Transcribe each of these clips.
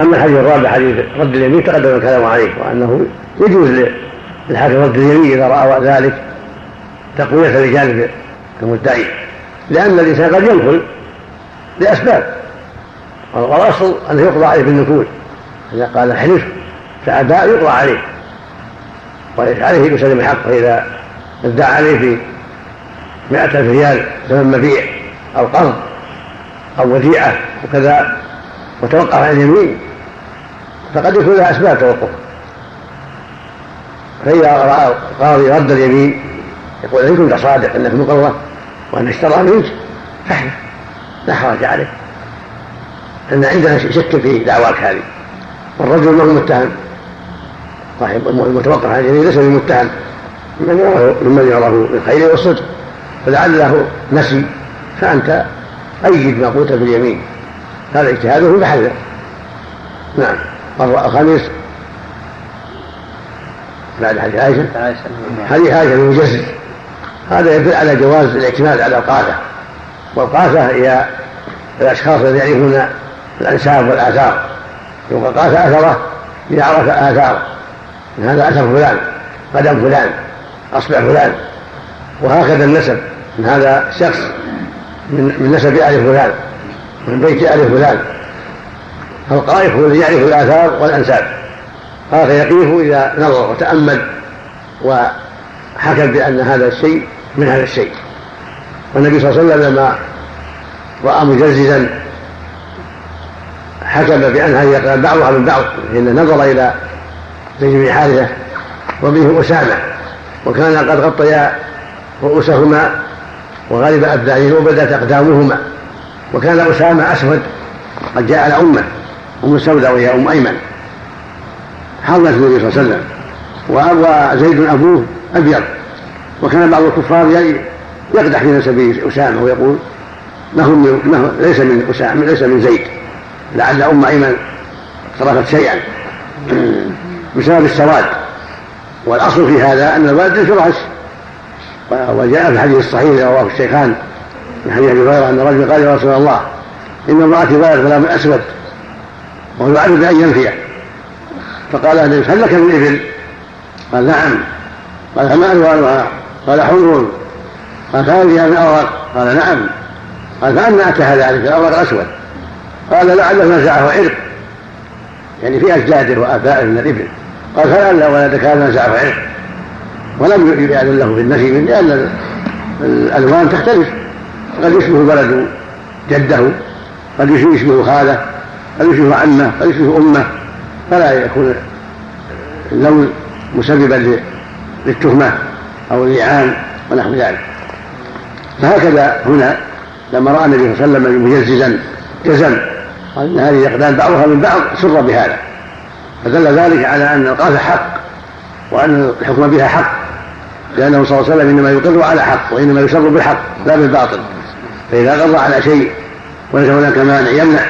أما الحديث الرابع حديث رد اليمين تقدم الكلام عليه وأنه يجوز للحاكم رد اليمين إذا رأى ذلك تقوية لجانب المدعي. لأن الإنسان قد ينقل لأسباب والأصل أنه يقضى عليه بالنكول إذا قال احلف فأبى يقضى عليه وليس عليه يسلم الحق فاذا ادعى عليه في مائة ألف ريال ثمن مبيع أو قرض أو وديعة وكذا وتوقف عن اليمين فقد يكون لها أسباب توقف. فإذا رأى القاضي رد اليمين يقول إن كنت صادق أنك مقرة وأن اشترى منك؟ فاحلف لا حرج عليه أن عندنا شك في دعواك هذه. والرجل ما هو متهم. صاحب المتوقف عن اليمين ليس بمتهم. ممن يعرف ممن يعرف بالخير والصدق. فلعله نسي. فأنت أيد ما قلت باليمين هذا اجتهاده محله نعم. الخامس بعد حديث عائشة. حديث عائشة المجسد هذا يدل على جواز الاعتماد على القاثة والقاثة هي الأشخاص الذين يعرفون الأنساب والآثار. يقول قاثة أثره إذا عرف آثار. هذا أثر فلان قدم فلان أصبع فلان وهكذا النسب. من هذا الشخص من من نسب آل فلان من بيت آل فلان فالقائف هو الذي يعرف الآثار والأنساب. هذا يقيه إذا نظر وتأمل وحكم بأن هذا الشيء من هذا الشيء. والنبي صلى الله عليه وسلم لما رأى مجززا حكم بأن هذه يقال بعضها من بعض حين نظر إلى زيد بن حارثة وبه أسامة وكان قد غطيا رؤوسهما وغالب أبدانهما وبدت أقدامهما. وكان أسامة أسود قد جاء على أمه أم سوداء وهي أم أيمن. حضنت النبي صلى الله عليه وسلم. وزيد أبوه أبيض. وكان بعض الكفار يقدح في نسب أسامة ويقول له ليس من أسامة ليس من زيد. لعل أم أيمن صرفت شيئا. بسبب السواد. والأصل في هذا أن الولد الفراش وجاء في الحديث الصحيح رواه الشيخان من حديث أبي هريرة أن الرجل قال يا رسول الله إن امرأتي ولد غلام أسود. وهو يعرف بأن ينفيه. فقال النبي هل لك من إبل؟ قال نعم. قال فما ألوانها؟ قال حمر. قال فهل فيها من اوراق؟ قال نعم. قال فأنا أتاها ذلك الأوراق أسود. قال لعله نزعه عرق. يعني في أجداده وآبائه من الإبل. قال فلعل ولدك هذا نزعه عرق. ولم يأذن له في النفي لأن الألوان تختلف. قد يشبه الولد جده قد يشبه خاله. قد يشبه عمه قد يشبه أمه فلا يكون اللون مسببا للتهمة أو اللعان ونحو ذلك. فهكذا هنا لما رأى النبي صلى الله عليه وسلم مجززا جزم قال إن هذه الأقدام بعضها من بعض سر بهذا. فدل ذلك على أن القاف حق وأن الحكم بها حق لأنه صلى الله عليه وسلم إنما يقر على حق وإنما يسر بالحق لا بالباطل. فإذا قر على شيء وليس هناك مانع يمنع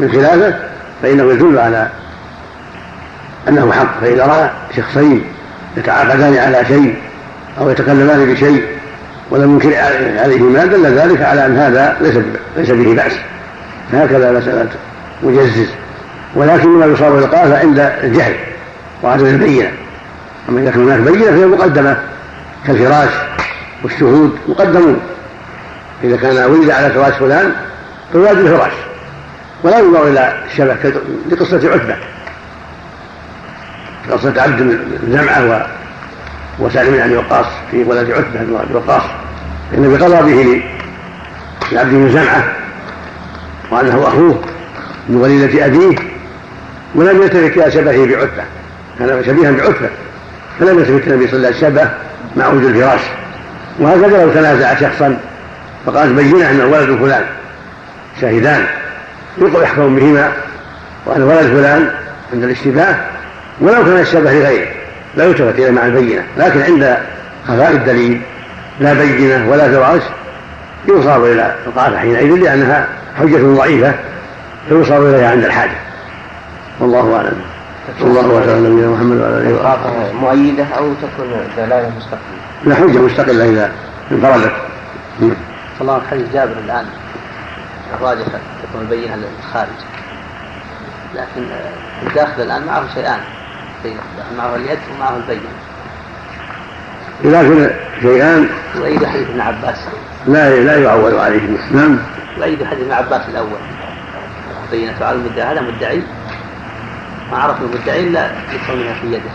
من خلافه فإنه يدل على أنه حق. فإذا رأى شخصين يتعاقدان على شيء أو يتكلمان بشيء ولم ينكر عليهما دل ذلك على أن هذا ليس ليس به بأس. هكذا مسألة مجزز. ولكن ما يصاب بالقافة عند الجهل وعدم البينة. أما إذا كان هناك بينة فهي مقدمة كالفراش والشهود مقدمون. إذا كان ولد على فراش فلان فالواجب الفراش. ولا ينظر إلى الشبه لقصة عتبة. قصة عبد بن زمعة وسالم بن أبي وقاص في ولد عتبة بن أبي وقاص. النبي قضى به لعبد بن زمعة وأنه أخوه من وليدة أبيه ولم يلتفت إلى شبهه بعتبة. كان شبيها بعتبة. فلم يلتفت النبي صلى الله عليه وسلم مع وجود الفراش. وهكذا لو تنازع شخصا فقالت بينه أن ولد فلان شاهدان. يحكم بهما وأن ولد فلان عند الاشتباه ولو كان الشبه لغيره لا يلتفت إلى مع البينة لكن عند خفاء الدليل لا بينة ولا فراش يصاب إلى القاعدة حينئذ لأنها حجة ضعيفة فيصاب إليها عند الحاجة. والله أعلم. صلى الله وسلم على نبينا محمد وعلى آله وصحبه. مؤيدة أو تكون دلالة مستقلة؟ لا حجة مستقلة إذا انفردت. صلى الله حديث جابر الآن. الراجح تكون البينه للخارج. لكن الداخل الآن معه شيئان. معه اليد ومعه البين إذا كان شيئان وأيد حديث ابن عباس. لا لا يعول عليه نعم وأيد حديث ابن عباس الأول. بينة على المدعي هذا مدعي. ما عرف المدعي إلا لكونها في يده.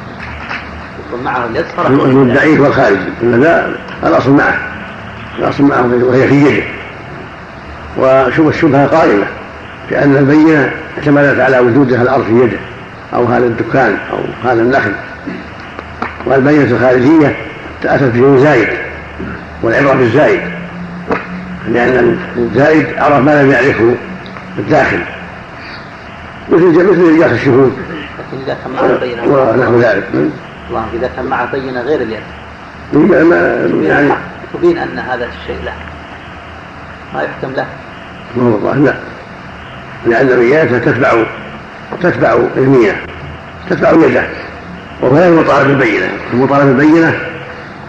يكون معه اليد صرف المدعي هو الخارجي لا الأصل معه. الأصل معه وهي في يده. وشوف الشبهة قائمة كأن البينة اعتمدت على وجودها الأرض في يده أو هذا الدكان أو هذا النخل. والبينة الخارجية تأتت بشيء زايد والعبرة بالزايد. لأن الزائد عرف ما لم يعرفه الداخل. مثل مثل إيجاز الشهود. لكن إذا كان معه بينة ونحو ذلك. الله إذا كان معه بينة غير اليد. يعني تبين أن هذا الشيء له ما يحكم له. والله لا. لأن الرياسة تتبع تتبع يمينه تتبع يده. وهو لا المطالب بالبينة. المطالب بالبينة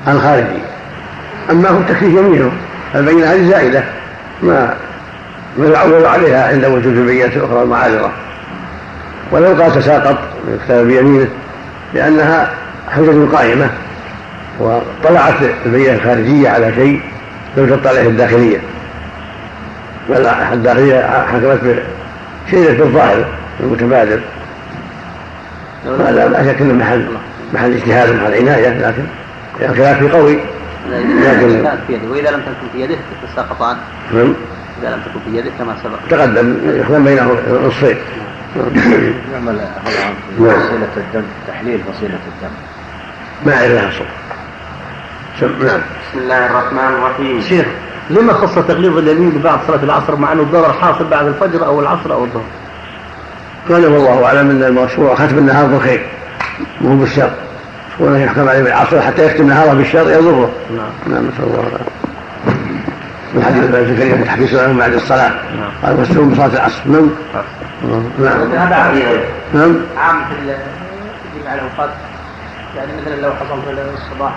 الخارجي. أما هو تكفيه يمينه. البينة هذه زائدة. ما يعول عليها عند وجود البينة الأخرى المعارضة ولو قال تساقط يكتب بيمينه لأنها حجة قائمة. وطلعت البينة الخارجية على شيء لم تطلع الداخلية. بل الداخلية حكمت بشيء بالظاهر المتبادر هذا لا شك إنه محل محل اجتهاد ومحل عناية لكن الخلاف في قوي. لكن وإذا لم تكن في يده تتساقطان نعم. إذا لم تكن في يده كما سبق. تقدم يخدم بينه نصفين يعمل فصيلة الدم تحليل فصيلة الدم. ما أعرف لها نعم بسم الله الرحمن الرحيم. شيخ. لما خص تغليظ اليمين بعد صلاة العصر مع أنه الضرر حاصل بعد الفجر أو العصر أو الظهر؟ قال والله أعلم أن المشروع ختم النهار بالخير مو بالشر. ولا يحكم عليه بالعصر حتى يختم نهاره بالشر يضره. نعم. نعم نسأل الله العافية. من حديث ابن زكريا متحدث عنه بعد الصلاة. نعم. قال مسلوم بصلاة العصر. نعم. نعم. هذا عام نعم. عام في جميع الأوقات. يعني مثلا لو حصل في الصباح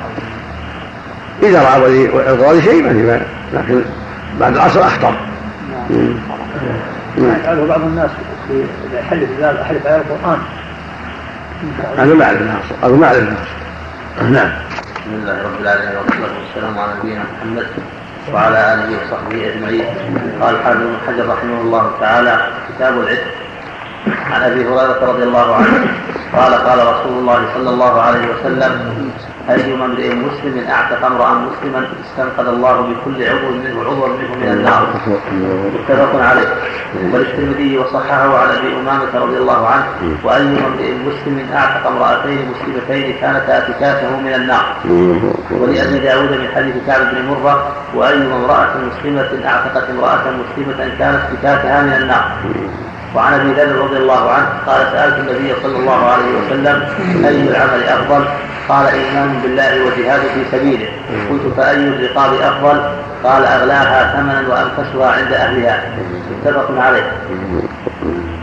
إذا رأى ولي شيء ما لكن بعد العصر أخطر. نعم. يفعله بعض الناس في يحلف إذا حلف على القرآن. هذا ما أعرف هذا ما أعرف نعم. بسم الله رب العالمين والصلاة والسلام على نبينا محمد وعلى آله وصحبه أجمعين. قال حافظ بن حجر رحمه الله تعالى كتاب العتق عن أبي هريرة رضي الله عنه قال قال رسول الله صلى الله عليه وسلم أيما امرئ مسلم أعتق امرأ مسلما استنقذ الله بكل عضو منه عضوا منه من النار. متفق عليه. وللترمذي وصححه عن أبي أمامة رضي الله عنه وأيما امرئ مسلم أعتق امرأتين مسلمتين كانتا اعتكافه من النار. ولأبي داود من حديث كعب بن مرة وأيما امرأة مسلمة أعتقت امرأة مسلمة كانت اعتكافها من النار. وعن أبي ذر رضي الله عنه قال سألت النبي صلى الله عليه وسلم أي العمل أفضل؟ قال إيمان بالله وجهاد في سبيله قلت فأي الرقاب أفضل؟ قال أغلاها ثمنا وأنفسها عند أهلها متفق عليه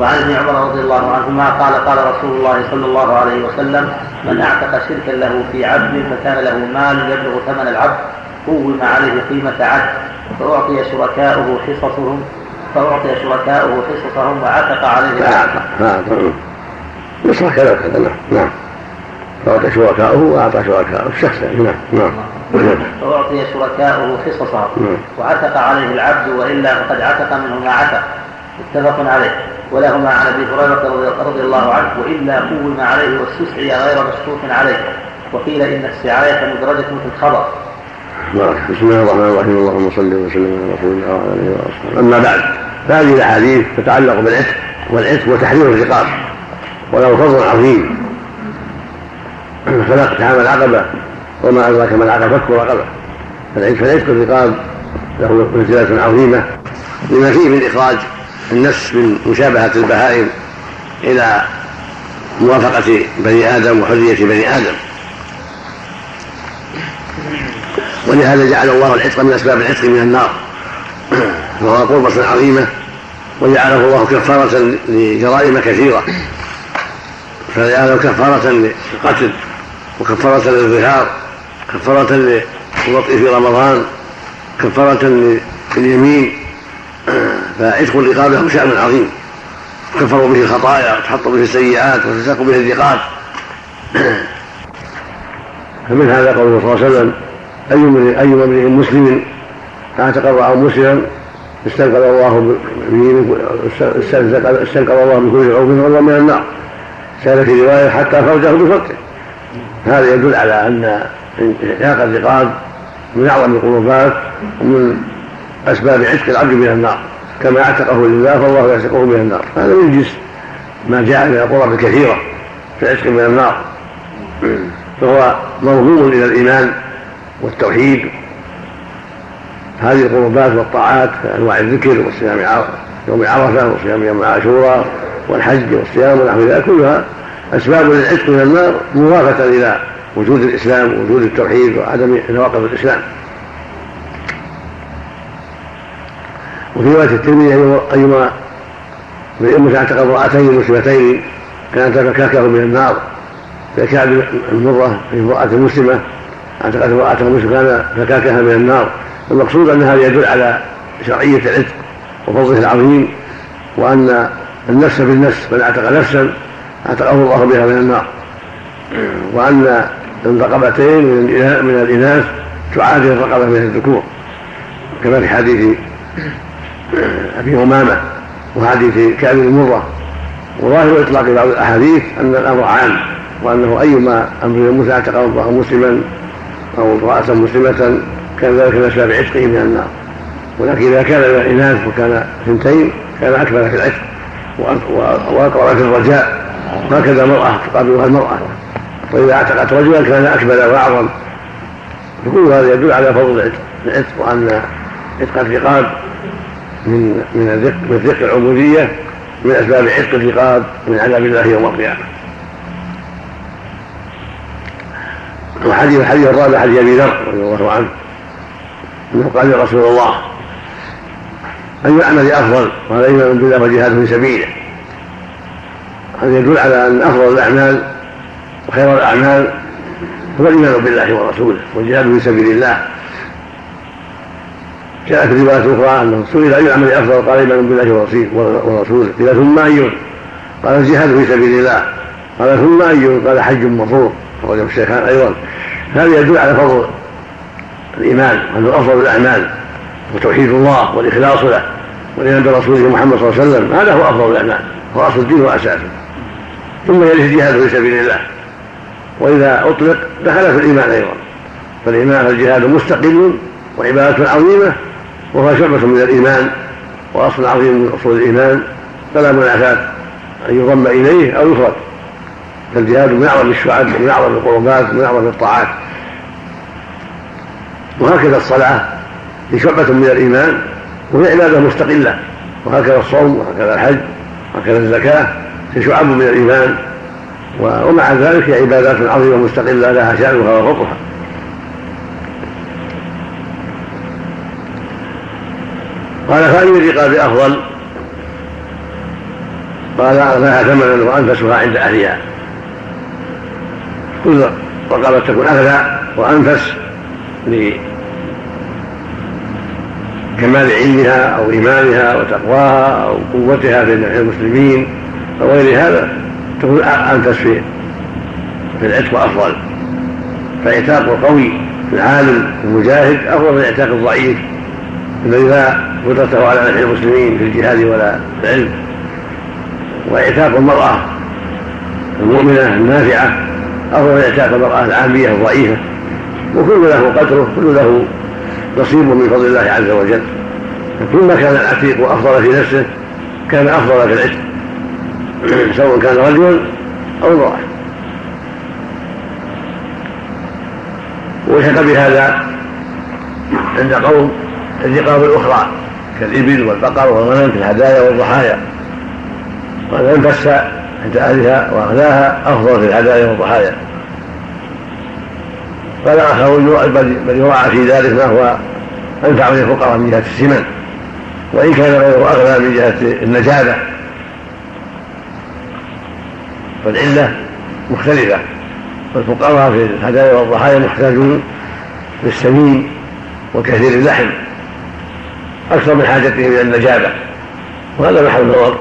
وعن ابن عمر رضي الله عنهما قال قال رسول الله صلى الله عليه وسلم من أعتق شركا له في عبد فكان له مال يبلغ ثمن العبد قوم عليه قيمة عبد فأعطي شركاؤه حصصهم فأعطي شركاؤه حصصهم وعتق عليه نعم نصر كذا وكذا نعم نعم. فأعطي شركاؤه وأعطى شركاؤه الشخص نعم نعم. فأعطي شركاؤه حصصهم نعم. وعتق عليه العبد وإلا فقد عتق منه ما عتق. متفق عليه. ولهما عن أبي هريرة رضي الله عنه وإلا قوم عليه واستسعي غير مشكوك عليه. وقيل إن السعاية مدرجة في الخبر. بسم الله الرحمن الرحيم. اللهم صل وسلم على رسول الله وعلى آله وأصحابه. أما بعد فهذه الأحاديث تتعلق بالعتق والعتق وتحرير الرقاب وله فضل عظيم. فلا اقتحام العقبة وما أدراك ما العقبة فك رقبه فالعتق الرقاب له منزلة عظيمة لما فيه من إخراج النفس من مشابهة البهائم إلى موافقة بني آدم وحرية بني آدم. ولهذا جعل الله العتق من أسباب العتق من النار. وهو قربة عظيمة وجعله الله كفارة لجرائم كثيرة. فجعله كفارة للقتل وكفارة للظهار كفارة للوطء في رمضان كفارة لليمين. فعتق الرقاب له شأن عظيم. تكفر به الخطايا وتحط به السيئات وتساق به الرقاب فمن هذا قوله صلى الله عليه وسلم أي أي امرئ مسلم اعتق الله مسلما استنقذ الله استنقذ الله بكل عوف والله من النار. كان في رواية حتى فرجه بفرجه. هذا يدل على أن انحلاق الرقاب من أعظم القربات ومن أسباب عتق العبد من النار. كما اعتقه لله فالله يعتقه من النار. هذا من جنس ما جاء من القرب الكثيرة في العتق من النار. فهو مرغوب إلى الإيمان. والتوحيد. هذه القربات والطاعات كانواع الذكر وصيام يوم عرفة وصيام يوم عاشوراء والحج والصيام ونحو ذلك كلها أسباب للعتق من النار مضافة إلى وجود الإسلام ووجود التوحيد وعدم نواقض الإسلام. وفي رواية الترمذي ايما امرئ اعتق امرأتين مسلمتين كانت تفكاكه من النار فكعب المره في امرأة مسلمة مسلمه كان فكاكها من النار. المقصود أن هذا يدل على شرعية العتق وفضله العظيم وأن النفس بالنفس من اعتق نفسا اعتقه الله بها من النار. وأن الرقبتين من الاناث تعادل الرقبة من الذكور. كما في حديث أبي أمامة وحديث كعب المره وظاهر إطلاق بعض الأحاديث أن الأمر عام وأنه أيما أمر موسى اعتق الله مسلما أو امراه مسلمة كان ذلك من اسباب عتقه من النار. ولكن إذا كان من الإناث وكان اثنتين كان اكمل في العتق واقرب في الرجاء. هكذا المرأة تقابلها المرأة. وإذا اعتقت رجلا كان اكمل وأعظم. فكل هذا يدل على فضل العتق وأن عتق الرقاب من من ذق العبودية من أسباب عتق الرقاب من عذاب الله يوم القيامة. وحديث الحديث الرابع حديث أبي ذر رضي الله عنه أنه قال يا رسول الله أي العمل أفضل؟ قال ايمان بالله وجهاد في سبيله. هذا يدل على أن أفضل الأعمال وخير الأعمال هو الإيمان بالله ورسوله والجهاد في سبيل الله. جاء في رواية أخرى أنه سئل أي العمل أفضل؟ قال إيمان بالله ورسوله قيل ثم أي قال الجهاد في سبيل الله. قال ثم أي قال حج مبرور اخرجه الشيخان أيضا. هذا يدل على فضل الإيمان وأنه أفضل الأعمال وتوحيد الله والإخلاص له والايمان برسوله محمد صلى الله عليه وسلم. هذا هو أفضل الأعمال هو أصل الدين وأساسه. ثم يليه الجهاد في سبيل الله. وإذا أطلق دخل في الإيمان أيضا. فالإيمان الجهاد مستقل وعبادة عظيمة وهو شعبه من الإيمان وأصل عظيم من أصول الإيمان. فلا منافاة أن يضم إليه أو يفرد. فالجهاد من أعظم الشعب ومن أعظم القربات ومن أعظم الطاعات. وهكذا الصلاة هي شعبه من الإيمان وهي عبادة مستقلة. وهكذا الصوم وهكذا الحج وهكذا الزكاة هي شعب من الإيمان. ومع ذلك هي عبادات عظيمة مستقلة لها شأنها وفضلها قال فأي الرقاب أفضل قال أغناها ثمنا وأنفسها عند أهلها. كل رقبة تكون أغلى وأنفس لكمال علمها أو إيمانها وتقواها أو قوتها في المسلمين أو غير هذا تكون أنفس في في العتق أفضل فعتاق القوي العالم المجاهد أفضل من اعتاق الضعيف الذي لا قدرته على نفع المسلمين في الجهاد ولا العلم. وإعتاق المرأة المؤمنة النافعة من اعتاق المرأة العامية الضعيفة. وكل له قدره كل له نصيب من فضل الله عز وجل. كلما كان العتيق أفضل في نفسه كان أفضل في العتق. سواء كان رجلا أو امرأة. والحق بهذا عند قوم الرقاب الأخرى كالإبل والبقر والغنم في الهدايا والضحايا. وأن ينفس عند أهلها وأغلاها أفضل في الهدايا والضحايا فلا أخر بل يراعى في ذلك ما هو أنفع للفقراء من جهة السمن وإن كان غيره أغلى من جهة النجابة. فالعلة مختلفة والفقراء في الهدايا والضحايا محتاجون للسمين وكثير اللحم أكثر من حاجتهم إلى النجابة وهذا محل نظر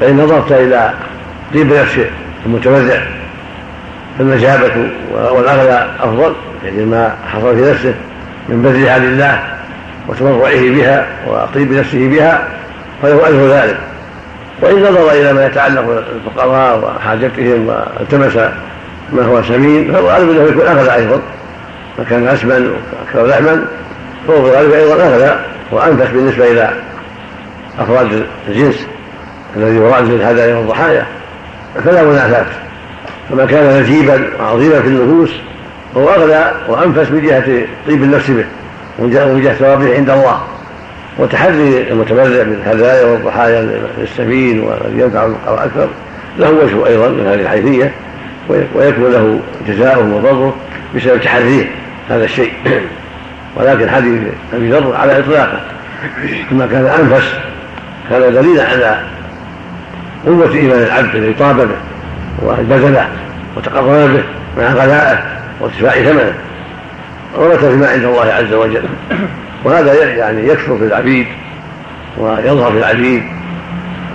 فإن نظرت إلى طيب نفس المتمرع فالنجابة والأغلى أفضل يعني ما حصل في نفسه من بذلها لله وتمرعه بها وطيب نفسه بها فله أجر ذلك. وإن نظر إلى ما يتعلق بالفقراء وحاجتهم والتمس ما هو سمين فالغالب أنه يكون أغلى أيضا. ما كان أسمن وأكثر لحما فهو في أيضا أغلى وأنفس بالنسبة إلى أفراد الجنس. الذي يراد الهدايا والضحايا فلا منافاة. فما كان نجيبا وعظيما في النفوس فهو أغلى وأنفس من جهة طيب النفس به ومن جهة ثوابه عند الله. وتحري المتبرع بالهدايا والضحايا للسبيل والذي ينفع الفقراء أكثر له وجه أيضا من هذه الحيثية ويكون له جزاؤه وضره بسبب تحريه هذا الشيء. ولكن حديث أبي ذر على إطلاقه. كما كان أنفس كان دليلا على قوة إيمان العبد الذي طاب به وبذله وتقرب به مع غلائه وارتفاع ثمنه ورث فيما عند الله عز وجل. وهذا يعني يكثر في العبيد ويظهر في العبيد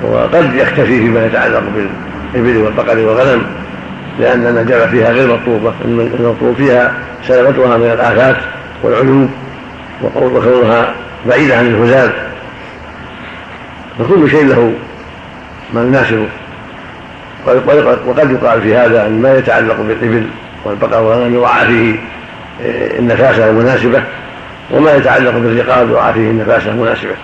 وقد يختفي فيما يتعلق بالإبل والبقر والغنم لأن النجابة فيها غير مطلوبة المطلوب فيها سلامتها من الآفات والعيوب وكونها بعيدة عن الهزال. فكل شيء له ما يناسبه وقد يقال في هذا أن ما يتعلق بالإبل والبقر والغنم يراعى فيه النفاسة المناسبة وما يتعلق بالرقاب يراعى فيه النفاسة المناسبة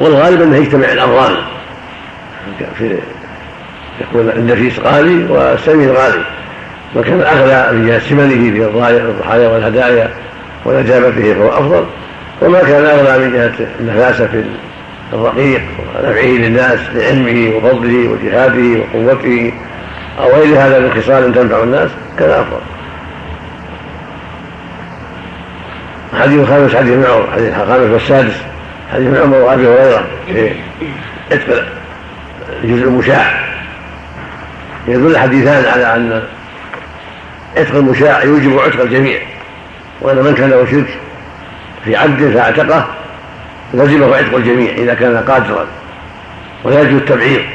والغالب أنه يجتمع الأمران في يكون النفيس غالي والسمين غالي. وكان أغلى من جهة في الضحايا والهدايا ونجابته فهو أفضل. وما كان أغلى من جهة النفاسة في الرقيق ونفعه للناس لعلمه وفضله وجهاده وقوته أو غير هذا من خصال تنفع الناس كان أفضل. الحديث الخامس حديث ابن عمر الحديث الخامس والسادس حديث ابن عمر وأبي هريرة في عتق الجزء المشاع. يدل الحديثان على أن عتق المشاع يوجب عتق الجميع وأن من كان له شرك في عبد فاعتقه لزمه عتق الجميع إذا كان قادرا. ولا يجوز التبعير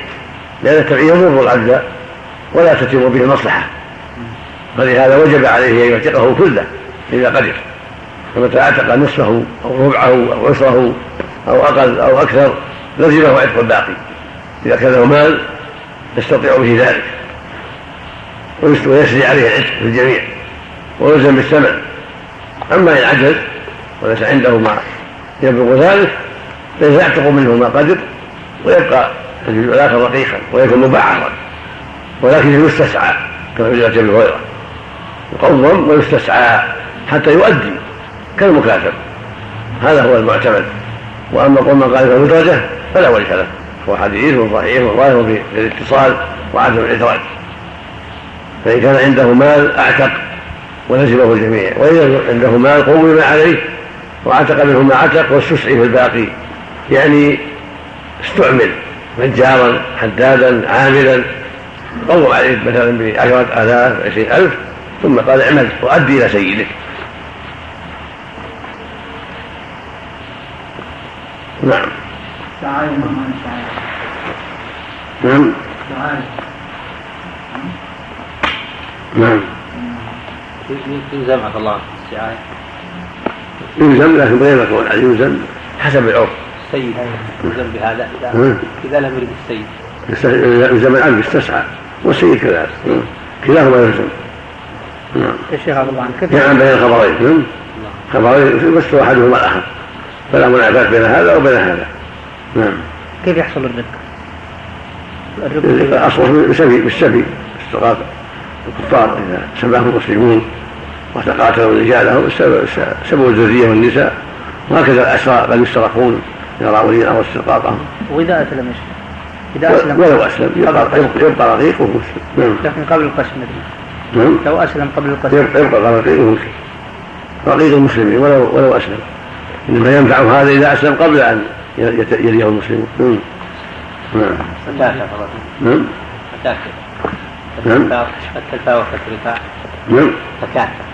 لأن التبعير يضر العبد ولا تتم به المصلحه فلهذا وجب عليه أن يعتقه كله إذا قدر. فمتى اعتق نصفه أو ربعه أو عشره أو أقل أو أكثر لزمه عتق الباقي. إذا كان له مال يستطيع به ذلك. ويسري عليه العتق في الجميع. ويلزم بالثمن. أما إن عجز وليس عنده ما يبلغ ذلك فإذا يعتق منه ما قدر ويبقى الجزء الآخر رقيقا ويكون مبعرا ولكن يستسعى كما في رواية أبي هريرة. يقوم ويستسعى حتى يؤدي كالمكاتب هذا هو المعتمد. وأما قول من قال له فلا ولي له. هو حديث ضعيف وظاهر بالاتصال وعدم الادراج فإن كان عنده مال أعتق ولزمه الجميع. واذا عنده مال قوم عليه. واعتق منه ما عتق واستسعي في الباقي. يعني استعمل نجارا حدادا عاملا. قوم عليه مثلا بعشرة آلاف عشرين ألف. ثم قال اعمل وأدي إلى سيدك. نعم. تعالى نعم. نعم. يلزم عفى الله السعاية يلزم لكن غير مكروه يلزم حسب العرف. السيد يلزم بهذا إذا, نعم. إذا لم يرد السيد. يلزم العبد يستسعى. والسيد كذلك كلاهما يلزم نعم. يا شيخ عبد الله كيف؟ جمعا بين الخبرين. نعم. خبرين بس احدهما الأخر. فلا منافاة بين هذا وبين هذا. نعم. كيف يحصل الرق؟ الرق أصله بالسبي بالسبي استغاث الكفار إذا سباهم المسلمون. وتقاتلوا رجالهم سبوا الذرية والنساء. وهكذا الأسرى قد يسترقون يراؤون أو استرقاقهم وإذا أسلم؟ إذا أسلم ولو أسلم. يبقى يبقى رقيق وهو مسلم نعم. لكن قبل القسم نعم. لو أسلم قبل القسم. يبقى رقيق وهو مسلم رقيق المسلمين ولو ولو أسلم. إنما ينفع هذا إذا أسلم قبل أن يليه المسلمون نعم. نعم. نعم. نعم. والتلفاء نعم. تكاثر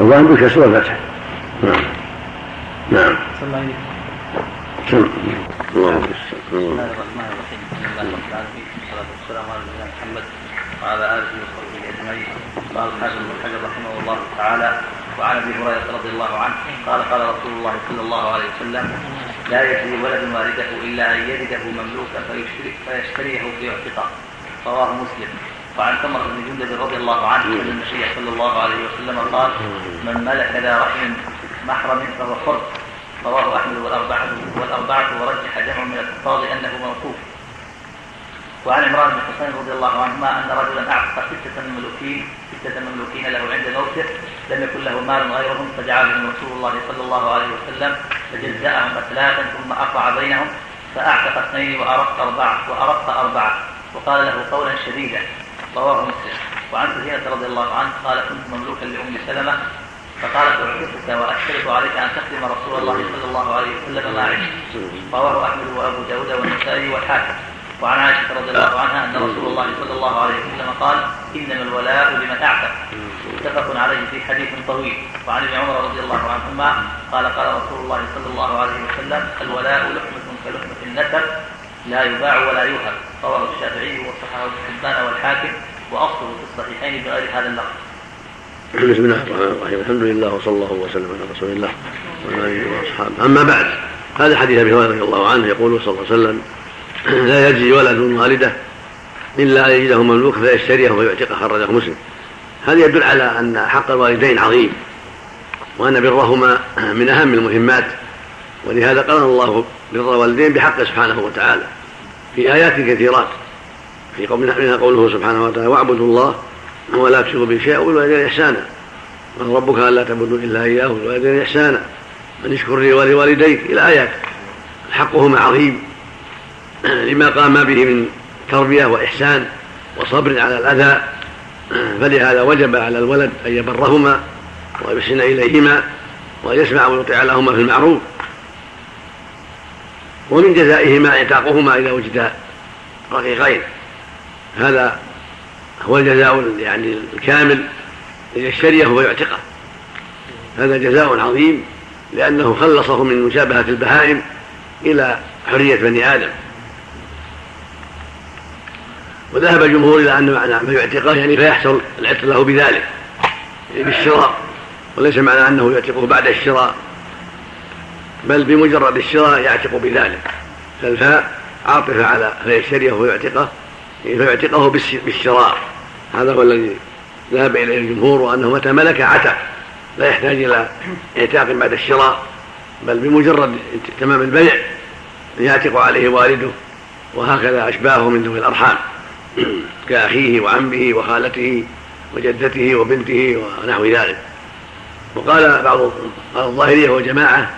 الظاهر بكسر الفتح نعم. نعم. صلى الله عليه الله بسم الله الرحمن الرحيم. الحمد لله رب العالمين. والصلاة والسلام على نبينا محمد وعلى آله وصحبه أجمعين. قال الحافظ بن حجر رحمه الله تعالى وعن أبي هريرة رضي الله عنه قال قال رسول الله صلى الله عليه وسلم لا يجري ولد والده إلا أن يجده مملوكا فيشتريه فيعتقه رواه مسلم. وعن ثمر بن جندب رضي الله عنه أن النبي صلى الله عليه وسلم قال من ملك ذا رحم محرم فهو حر رواه أحمد والاربعه والأربعة ورجح جمع من الحفاظ أنه موقوف. وعن عمران بن حسين رضي الله عنهما أن رجلا اعتق ستة مملوكين ستة مملوكين له عند موته لم يكن له مال غيرهم فجعلهم رسول الله صلى الله عليه وسلم فجزاهم ثلاثا ثم اقرع بينهم فأعتق اثنين وأرق اربعه وأرق أربعة وقال له قولا شديدا رواه مسلم. وعن سفينة رضي الله عنه قال كنت مملوكا لأم سلمة. فقالت أحدثك وأشترط عليك أن تخدم رسول الله صلى الله عليه وسلم ما عشت رواه أحمد وأبو داود والنسائي والحاكم. وعن عائشة رضي الله عنها أن رسول الله صلى الله عليه وسلم قال إنما الولاء لمن أعتق متفق عليه في حديث طويل. وعن ابن عمر رضي الله عنهما قال قال رسول الله صلى الله عليه وسلم الولاء لحمة كلحمة النسب. لا يباع ولا يوهب. رواه الشافعي وصححه ابن حبان والحاكم واصله في الصحيحين بغير هذا اللفظ. بسم الله الرحمن الرحيم الحمد لله وصلى الله وسلم على رسول الله وعلى اله وأصحابه. أما بعد هذا حديث أبي هريرة رضي الله عنه يقول صلى الله عليه وسلم لا يجزي ولد والدة إلا أن يجده مملوك فيشتريه ويعتقه خرجه مسلم. هذا يدل على أن حق الوالدين عظيم وأن برهما من أهم المهمات. ولهذا قرن الله بر الوالدين بحقه سبحانه وتعالى في آيات كثيرات. في منها قوله سبحانه وتعالى واعبدوا الله ولا تشركوا به شيئا وبالوالدين إحسانا. من ربك ألا تعبدوا إلا إياه وبالوالدين إحسانا. أن اشكر لي ولوالديك. إلى آيات. حقهما عظيم. لما قام به من تربية وإحسان وصبر على الأذى. فلهذا وجب على الولد أن يبرهما ويحسن إليهما وأن يسمع ويطيع لهما في المعروف. ومن جزائهما اعتاقهما إذا وجد رقيقين. هذا هو الجزاء يعني الكامل ليشتريه ويعتقه. هذا جزاء عظيم لأنه خلصه من مشابهة البهائم إلى حرية بني آدم. وذهب الجمهور إلى أن معنى ما يعتقه يعني فيحصل العتق له بذلك يعني بالشراء وليس معنى أنه يعتقه بعد الشراء. بل بمجرد الشراء يعتق بذلك. فالفاء عاطفة على فيشتريه ويعتقه فيعتقه بالشراء هذا هو الذي ذهب إليه الجمهور وأنه متى ملك عتق. لا يحتاج إلى إعتاق بعد الشراء بل بمجرد تمام البيع يعتق عليه والده وهكذا أشباهه من ذوي الأرحام. كأخيه وعمه وخالته وجدته وبنته ونحو ذلك. وقال بعض الظاهرية وجماعة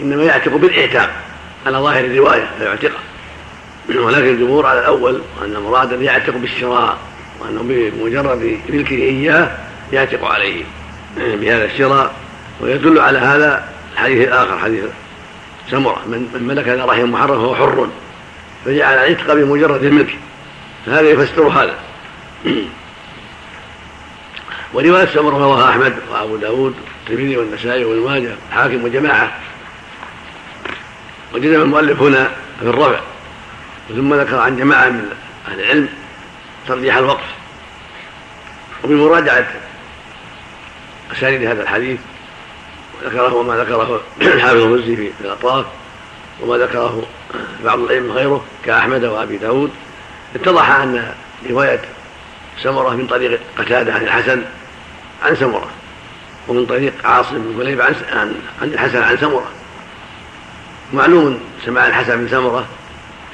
إنما يعتق بالإعتاق على ظاهر الرواية فيعتقه ولكن الجمهور على الأول أن مرادا يعتق بالشراء وأنه بمجرد ملكه إياه يعتق عليه بهذا الشراء. ويدل على هذا الحديث الآخر حديث سمرة من ملك ذا رحم محرم فهو حر فجعل العتق بمجرد الملك. فهذا يفسر هذا. ورواية سمرة رواها أحمد وأبو داود والترمذي والنسائي وابن الحاكم وجماعة. وجزم المؤلف هنا في الرفع ثم ذكر عن جماعة من أهل العلم ترجيح الوقف. وبمراجعة أسانيد هذا الحديث وذكره وما ذكره الحافظ المزي في الأطراف وما ذكره بعض الأئمة غيره كأحمد وأبي داود. اتضح أن رواية سمرة من طريق قتادة عن الحسن عن سمرة ومن طريق عاصم بن كليب عن عن الحسن عن سمرة. معلوم سماع الحسن بن سمره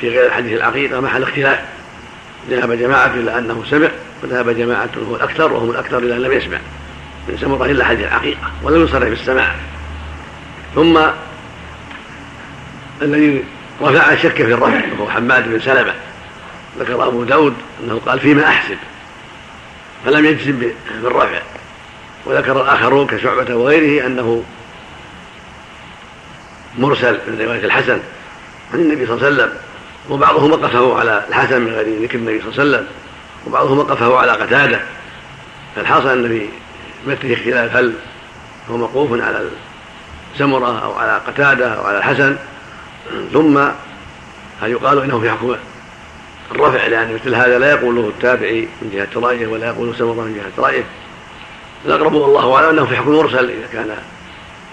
في غير الحديث العقيقه محل اختلاف. ذهب جماعة إلى أنه سمع وذهب جماعة هو الأكثر وهم الأكثر إلى أن لم يسمع. من سمره إلا حديث العقيقة ولم يصرح بالسماع ثم الذي رفع الشك في الرفع وهو حماد بن سلمة. ذكر أبو داود أنه قال فيما أحسب فلم يجزم بالرفع. وذكر الآخرون كشعبة وغيره أنه مرسل من رواية الحسن عن النبي صلى الله عليه وسلم وبعضهم وقفه على الحسن من غير ذكر النبي صلى الله عليه وسلم وبعضهم وقفه على قتادة. فالحاصل أن في متنه اختلاف هل هو موقوف على سمرة أو على قتادة أو على الحسن؟ ثم هل يقال إنه في حكم الرفع؟ لأن مثل هذا لا يقوله التابعي من جهة رأيه ولا يقوله سمره من جهة رأيه. الأقرب والله أعلم أنه في حكم المرسل إذا كان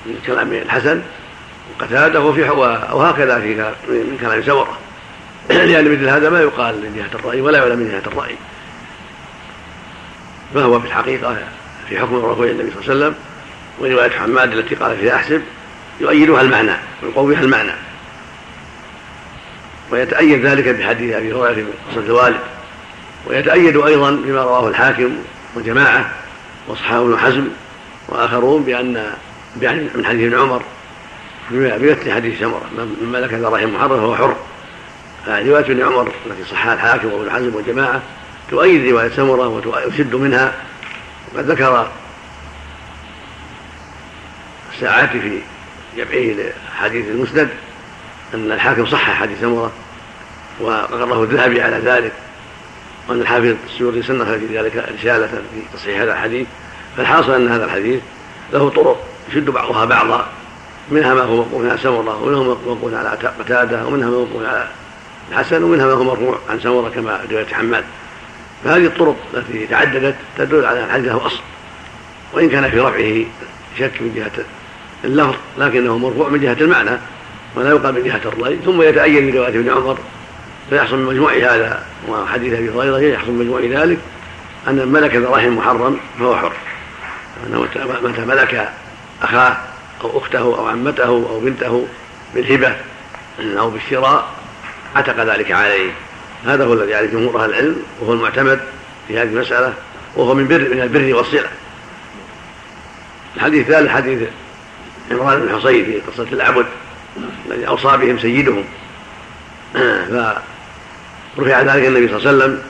من كلام الحسن. وقتاده وفي وهكذا في من كلام سمره لأن مثل هذا ما يقال من جهة الرأي ولا يعلم من جهة الرأي. فهو في الحقيقة في حكم رسول النبي صلى الله عليه وسلم وروايه حماد التي قال فيها أحسب يؤيدها المعنى ويقويها المعنى. ويتأيد ذلك بحديث أبي هريرة في قصة الوالد. ويتأيد أيضا بما رواه الحاكم وجماعة وأصحاب ابن حزم وآخرون بأن من حديث ابن عمر بمثل حديث سمرة. من ملك دراهم محرر فهو حر. رواية ابن عمر التي صحها الحاكم وابن حزم والجماعة. تؤيد رواية سمرة وتشد منها. وقد ذكر الساعات في جمعه لحديث المسند أن الحاكم صح حديث سمرة وأقره الذهبي على ذلك. وأن الحافظ السيوري صنف في ذلك رسالة في تصحيح هذا الحديث. فالحاصل أن هذا الحديث له طرق يشد بعضها بعضا. منها ما هو موقوف على سمرة ومنها ما هو موقوف على قتادة ومنها ما هو موقوف على الحسن ومنها ما هو مرفوع عن سمرة كما رواية حماد. فهذه الطرق التي تعددت تدل على أن الحديث له أصل وإن كان في رفعه شك من جهة اللفظ لكنه مرفوع من جهة المعنى ولا يقال من جهة الرأي ثم يتأيد من رواية ابن عمر فيحصل من مجموع هذا وحديث أبي هريرة يحصل من مجموع ذلك من ملك ذراهم محرم فهو حر. أنه متى ملك أخاه أو أخته أو عمته أو بنته بالهبة أو بالشراء عتق ذلك عليه. هذا هو الذي عليه جمهور أهل العلم وهو المعتمد في هذه المسألة وهو من بر من البر والصلة. الحديث الثالث حديث عمران بن حصين في قصة العبد الذي أوصى بهم سيدهم. فرفع ذلك النبي صلى الله عليه وسلم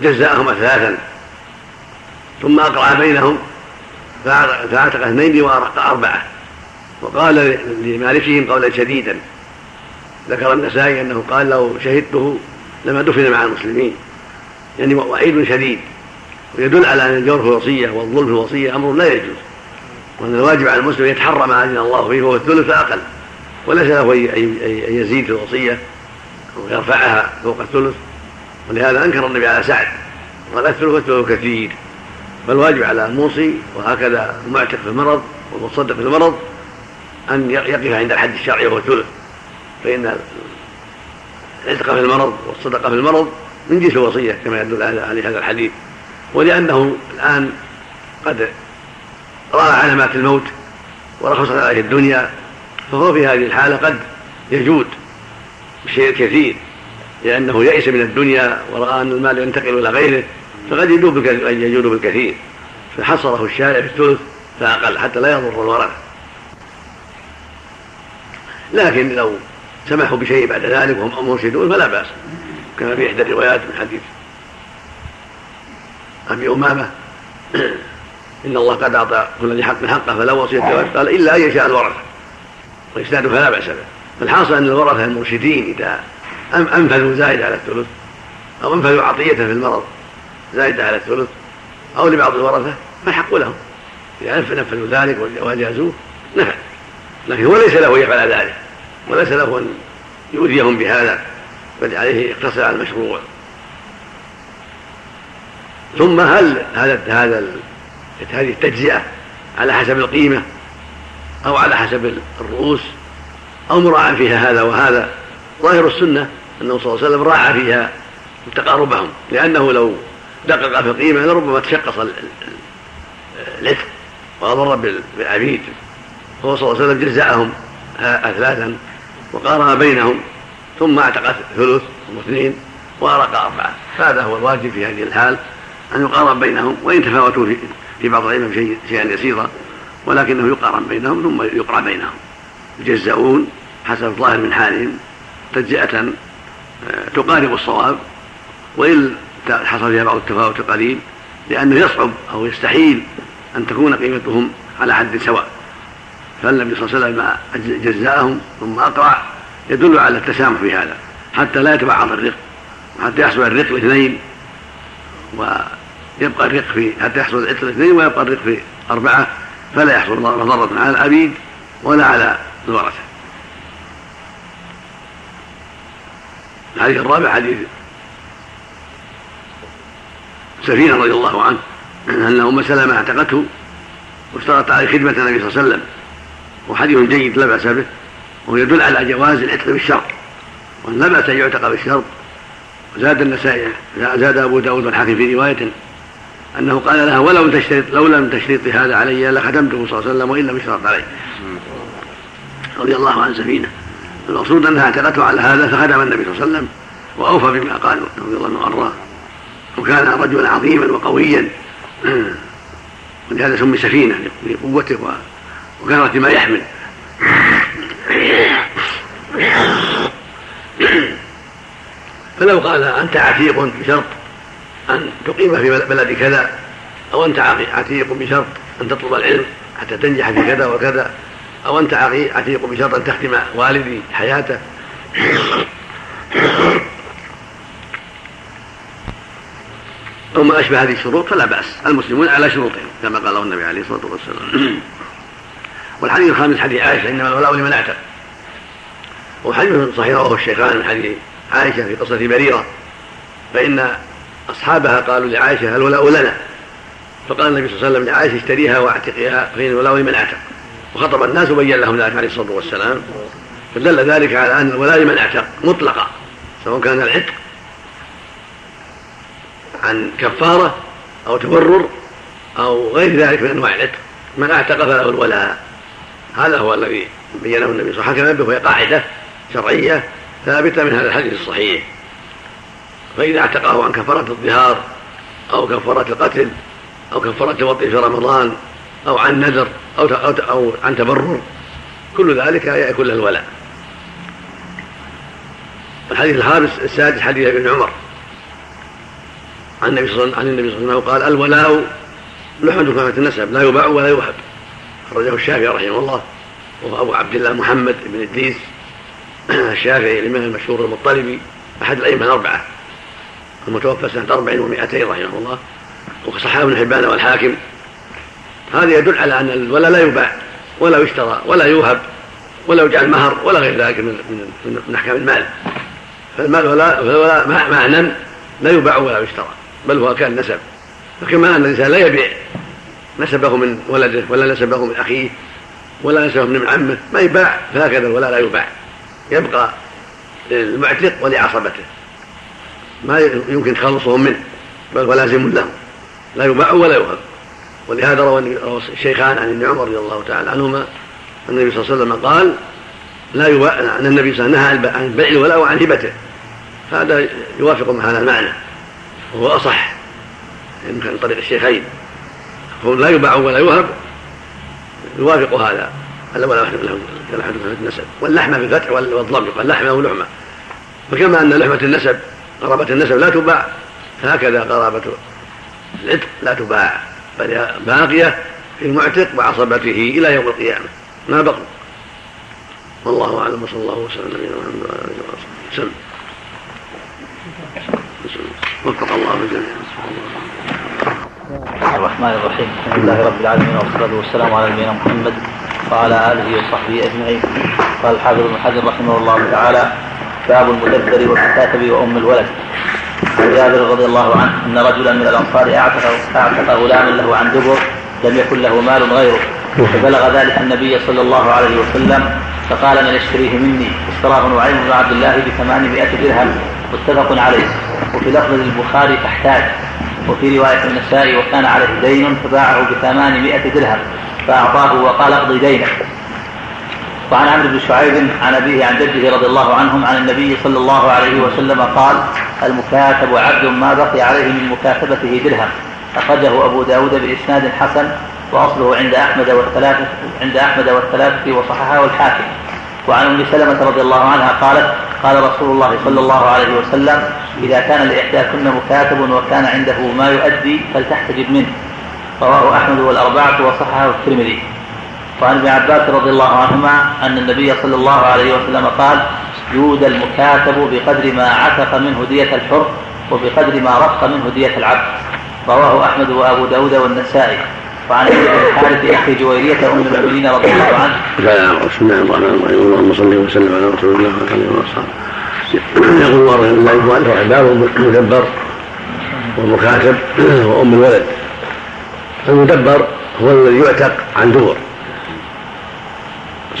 فجزأهم ثلاثا ثم أقرع بينهم فاعتق اثنين وأرق أربعة. وقال لمالكهم قولا شديدا. ذكر النسائي أنه قال لو شهدته لما دفن مع المسلمين. يعني وعيد شديد. ويدل على أن الجور في الوصية والظلم في الوصية أمر لا يجوز. وأن الواجب على المسلم يتحرى ما أذن الله فيه وهو الثلث فأقل وليس له أن يزيد في الوصية أو يرفعها فوق الثلث. ولهذا أنكر النبي على سعد. قال الثلث والثلث كثير. فالواجب على الموصي وهكذا المعتق في المرض والمتصدق في المرض أن يقف عند الحد الشرعي وهو الثلث فإن العتق في المرض والصدقة في المرض من جنس الوصية كما يدل عليه هذا الحديث. ولأنه الآن قد رأى علامات الموت ورخصت عليه الدنيا فهو في هذه الحالة قد يجود بشيء كثير لأنه يئس من الدنيا ورأى أن المال ينتقل إلى غيره. فقد يجود يجود بالكثير فحصره الشارع في الثلث فأقل حتى لا يضر الورثة لكن لو سمحوا بشيء بعد ذلك وهم مرشدون فلا بأس كما في إحدى الروايات من حديث أبي أمامة. إن الله قد أعطى كل ذي حق حقه فلا وصية قال إلا أن يشاء الورثة وإسناده فلا بأس به. فالحاصل أن الورثة المرشدين إذا أنفذوا زائدة على الثلث أو أنفذوا عطية في المرض. زائدة على الثلث أو لبعض الورثة فالحق لهم. إذا نفذوا ذلك وجازوه نفذ لكن هو ليس له يفعل ذلك وليس له أن يؤذيهم بهذا بل عليه يقتصر على المشروع. ثم هل هذا هذا هذه التجزئة على حسب القيمة أو على حسب الرؤوس أو مراعى فيها هذا وهذا؟ ظاهر السنة أنه صلى الله عليه وسلم راعى فيها تقاربهم لأنه لو دقق في القيمة لربما تشقص العتق وأضر بالعبيد. فهو صلى الله عليه وسلم جزأهم ثلاثا وقارن بينهم ثم اعتق ثلث واثنين وأرق أربعة. هذا هو الواجب في هذه الحال أن يقارن بينهم وإن تفاوتوا في, بعض العلم شيئا يسيرا ولكنه يقارن بينهم ثم يقرع بينهم. يجزؤون حسب الظاهر من حالهم تجزئة آه، تقارب الصواب وإن حصل فيها بعض التفاوت القليل لأنه يصعب أو يستحيل أن تكون قيمتهم على حد سواء. فالنبي صلى الله عليه وسلم جزاهم ثم أقرع يدل على التسامح في هذا حتى لا يتبعض الرق حتى يحصل الرق الاثنين ويبقى الرق في حتى يحصل العتق الاثنين ويبقى الرق في أربعة فلا يحصل مضرة على العبيد ولا على الورثة الحديث الرابع حديث سفينة رضي الله عنه أن أم سلمة اعتقته واشترط عليه خدمة النبي صلى الله عليه وسلم وحديث جيد لا بأس به وهو يدل على جواز العتق بالشرط وأن لا بأس أن يعتق بالشرط. وزاد النسائي زاد أبو داود والحاكم في رواية أنه قال لها ولو تشترط لو لم تشترطي هذا علي لخدمته صلى الله عليه وسلم وإن لم يشترط علي. رضي الله عن سفينة. المقصود أنها اعتقته على هذا فخدم النبي صلى الله عليه وسلم وأوفى بما قال رضي الله عنه وأرضاه. وكان رجلا عظيما وقويا. ولهذا سمي سفينة لقوته وكثرة ما يحمل. فلو قال أنت عتيق بشرط أن تقيم في بلد كذا أو أنت عتيق بشرط أن تطلب العلم حتى تنجح في كذا وكذا أو أنت عتيق بشرط أن تختم والدي حياته. أو ما أشبه هذه الشروط فلا بأس. المسلمون على شروطهم كما قال النبي عليه الصلاة والسلام. والحديث الخامس حديث عائشة إنما الولاء لمن أعتق وحديث صحيح رواه الشيخان من حديث عائشة في قصة بريرة. فإن أصحابها قالوا لعائشة الولاء لنا؟ فقال النبي صلى الله عليه وسلم لعائشة اشتريها واعتقها فإن الولاء لمن اعتق وخطب الناس وبين لهم ذلك عليه الصلاة والسلام. فدل ذلك على أن الولاء لمن اعتق مطلقا سواء كان العتق عن كفارة أو تبرر أو غير ذلك من أنواع العتق. من اعتق فله الولاء. هذا هو الذي بينه النبي صلى الله عليه وسلم. وهي قاعدة شرعية ثابتة من هذا الحديث الصحيح. فإذا اعتقه عن كفارة الظهار أو كفارة القتل أو كفارة الوطي في رمضان أو عن نذر أو أو, أو عن تبرر كل ذلك يكون له الولاء. الحديث الخامس السادس حديث ابن عمر. عن النبي صلى الله عليه وسلم قال الولاء لحمة كفافة النسب لا يباع ولا يوهب أخرجه الشافعي رحمه الله وهو أبو عبد الله محمد بن إدريس. الشافعي الإمام المشهور المطلبي أحد الأئمة الأربعة. المتوفى سنة أربع ومائتين رحمه الله وصححه ابن حبان والحاكم. هذا يدل على أن الولا لا يباع ولا يشترى ولا يوهب ولا يجعل مهر ولا غير ذلك من من, من أحكام المال. فالمال ولا فالولا معنى لا يباع ولا يشترى. بل هو كان نسب. فكما أن الإنسان لا يبيع نسبه من ولده ولا نسبه من أخيه ولا نسبه من عمه ما يباع فهكذا الولاء لا يباع. يبقى للمعتق ولعصبته. ما يمكن تخلصهم منه بل هو لازم لهم. لا يباع ولا يوهب. ولهذا روى الشيخان عن ابن عمر رضي الله تعالى عنهما النبي صلى الله عليه وسلم قال لا يباع أن النبي صلى الله عليه وسلم نهى عن بيع الولاء وعن هبته. هذا يوافق مع هذا المعنى. وهو أصح. يمكن عن طريق الشيخين. هو لا يباع ولا يوهب يوافق هذا. الا ولا له. كلحمة النسب. واللحمة بالفتح والضم. يقال لحمة. ولحمة فكما أن لحمة النسب قرابة النسب لا تباع. فهكذا قرابة العتق لا تباع. بل باقية في المعتق وعصبته إلى يوم القيامة. ما بقوا والله أعلم. وصلى الله وسلم على نبينا محمد وعلى آله وصحبه وسلم. وفق الله الجميع. الرحمن الرحيم. الحمد لله رب العالمين والصلاة والسلام على نبينا محمد وعلى آله وصحبه أجمعين. قال الحافظ ابن حجر رحمه الله تعالى باب المدبر والكاتب وأم الولد عن جابر رضي الله عنه أن رجلا من الأنصار أعتق أعتق غلاما له عن دبر لم يكن له مال غيره. فبلغ ذلك النبي صلى الله عليه وسلم فقال من يشتريه مني؟ اشتراه نعيم بن عبد الله بثمانمائة درهم متفق عليه. وفي لفظ البخاري فاحتاج وفي رواية النسائي وكان عليه دين فباعه بثمانمائة درهم فأعطاه وقال اقضي دينك. وعن عمرو بن شعيب عن أبيه عن جده رضي الله عنهم عن النبي صلى الله عليه وسلم قال المكاتب عبد ما بقي عليه من مكاتبته درهم. أخرجه أبو داود بإسناد حسن وأصله عند أحمد والثلاثة عند أحمد والثلاثة وصححه الحاكم. وعن أم سلمة رضي الله عنها قالت قال رسول الله صلى الله عليه وسلم إذا كان لإحداكن مكاتب وكان عنده ما يؤدي فلتحتجب منه. رواه أحمد والأربعة وصححه الترمذي. وعن ابن عباس رضي الله عنهما أن النبي صلى الله عليه وسلم قال يود المكاتب بقدر ما عتق منه دية الحر وبقدر ما رق منه دية العبد. رواه أحمد وأبو داود والنسائي. وعن الحارث أخي جويرية أم المؤمنين رضي الله عنه. بسم الله الرحمن الرحيم. اللهم صل وسلم على رسول الله وعلى آله وصحبه يقول الله المدبر والمكاتب وأم الولد. المدبر هو الذي يعتق عن دبر.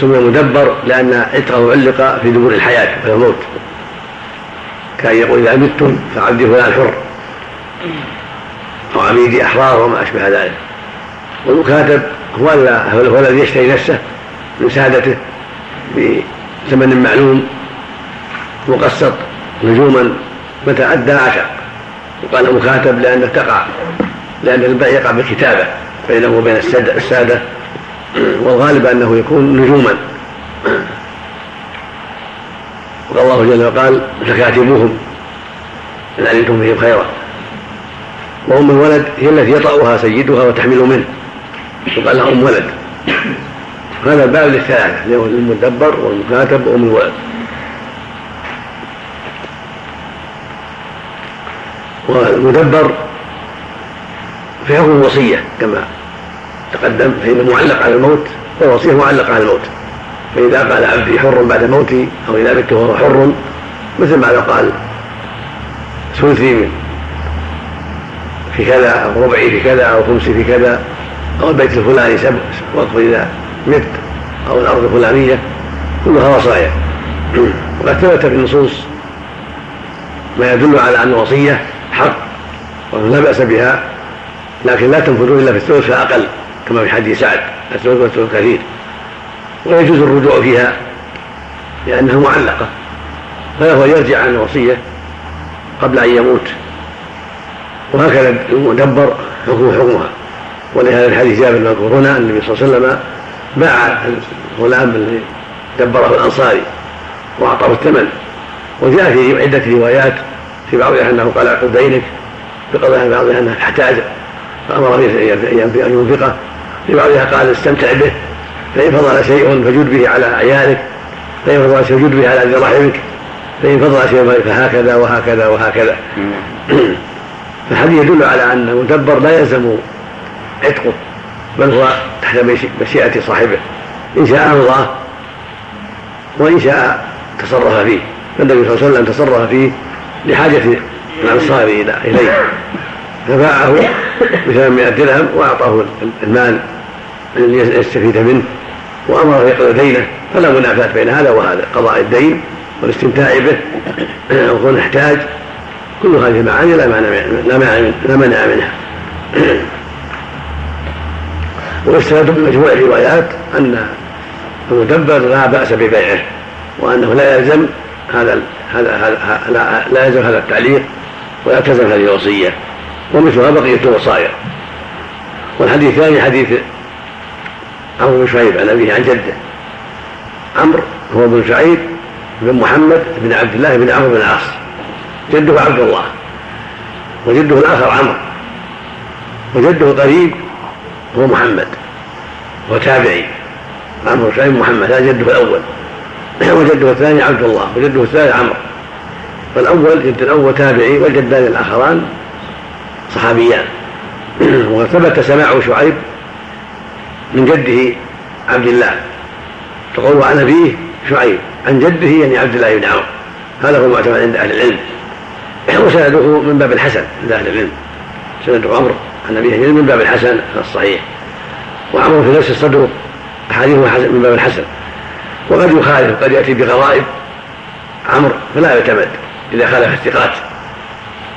سمي مدبر لأن عتقه علق في دبر الحياة وهي الموت كأن يقول إذا متم فعبدي فلان حر. أو عبيدي أحرار وما أشبه ذلك. والمكاتب هو هو الذي يشتري نفسه من سادته بثمن معلوم مقسط نجوما متى أدى عشق وقال مكاتب لأنه تقع لأن البيع يقع بالكتابة بينه وبين السادة والغالب أنه يكون نجوما. وقال الله جل وقال فكاتبوهم إن علمتم فيهم خيرا. وأم الولد هي التي يطأها سيدها وتحمل منه. يقال لها أم ولد. هذا الباب للثلاثة للمدبر والمكاتب وأم الولد. والمدبر في حكم الوصية كما تقدم فإنه معلق على الموت والوصية معلقة على الموت. فإذا قال عبدي حر بعد موتي أو إذا مت وهو حر مثل ما لو قال ثلثي في كذا أو ربعي في كذا أو خمسي في كذا أو البيت الفلاني سبع وقف إذا مت أو الأرض الفلانية كلها وصايا وقد ثبت في النصوص ما يدل على أن الوصية حق ولا بأس بها لكن لا تنفذ إلا في الثلث فأقل كما في حديث سعد الثلث والثلث كثير ويجوز الرجوع فيها لأنها معلقة فله أن يرجع عن الوصية قبل أن يموت. وهكذا المدبر حكم حكمها. ولهذا الحديث جابر المذكور هنا النبي صلى الله عليه وسلم باع الغلام الذي دبره الأنصاري وأعطاه الثمن. وجاء في عدة روايات في بعضها أنه قال اعقد دينك بقضاء بعضها انه احتاج فأمر به ان ينفقه. في بعضها قال استمتع به فإن فضل شيء فجد به على عيالك فإن فضل شيء فجد به على ذي رحمك فإن فضل شيء فهكذا وهكذا وهكذا. فالحديث يدل على أن المدبر لا يلزم عتقه بل هو تحت مشيئة صاحبه. إن شاء أمضاه وإن شاء تصرف فيه. فالنبي صلى الله عليه وسلم تصرف فيه لحاجة الأنصار إليه. فباعه بثمانمائة درهم وأعطاه المال ليستفيد منه وأمره يقضي دينه. فلا منافاة بين هذا وهذا قضاء الدين والاستمتاع به وكون احتاج كل هذه المعاني لا لا مانع منها. ويستند بمجموع الروايات أن المدبر لا بأس ببيعه وأنه لا يلزم هذا هذا لا يلزم هذا التعليق ولا تلزم هذه الوصية ومثلها بقية الوصايا. والحديث الثاني حديث عمرو بن شعيب عن أبيه عن جده. عمرو هو بن سعيد بن محمد بن عبد الله بن عمرو بن العاص. جده عبد الله. وجده الآخر عمرو. وجده قريب هو محمد هو تابعي. عمرو بن محمد هذا جده الأول. وجده الثاني عبد الله وجده الثالث عمرو. فالأول جد الأول تابعي والجدان الآخران صحابيان. وثبت سماع شعيب من جده عبد الله. تقول عن أبيه شعيب عن جده يعني عبد الله بن عمرو. هذا هو المعتمد عند أهل العلم. وسنده من باب الحسن عند أهل العلم. سند عمرو. عن أبي هريرة من باب الحسن الصحيح. وعمرو في نفس الصدر احاديث من باب الحسن. وقد يخالف قد يأتي بغرائب عمرو فلا يعتمد إذا خالف الثقات.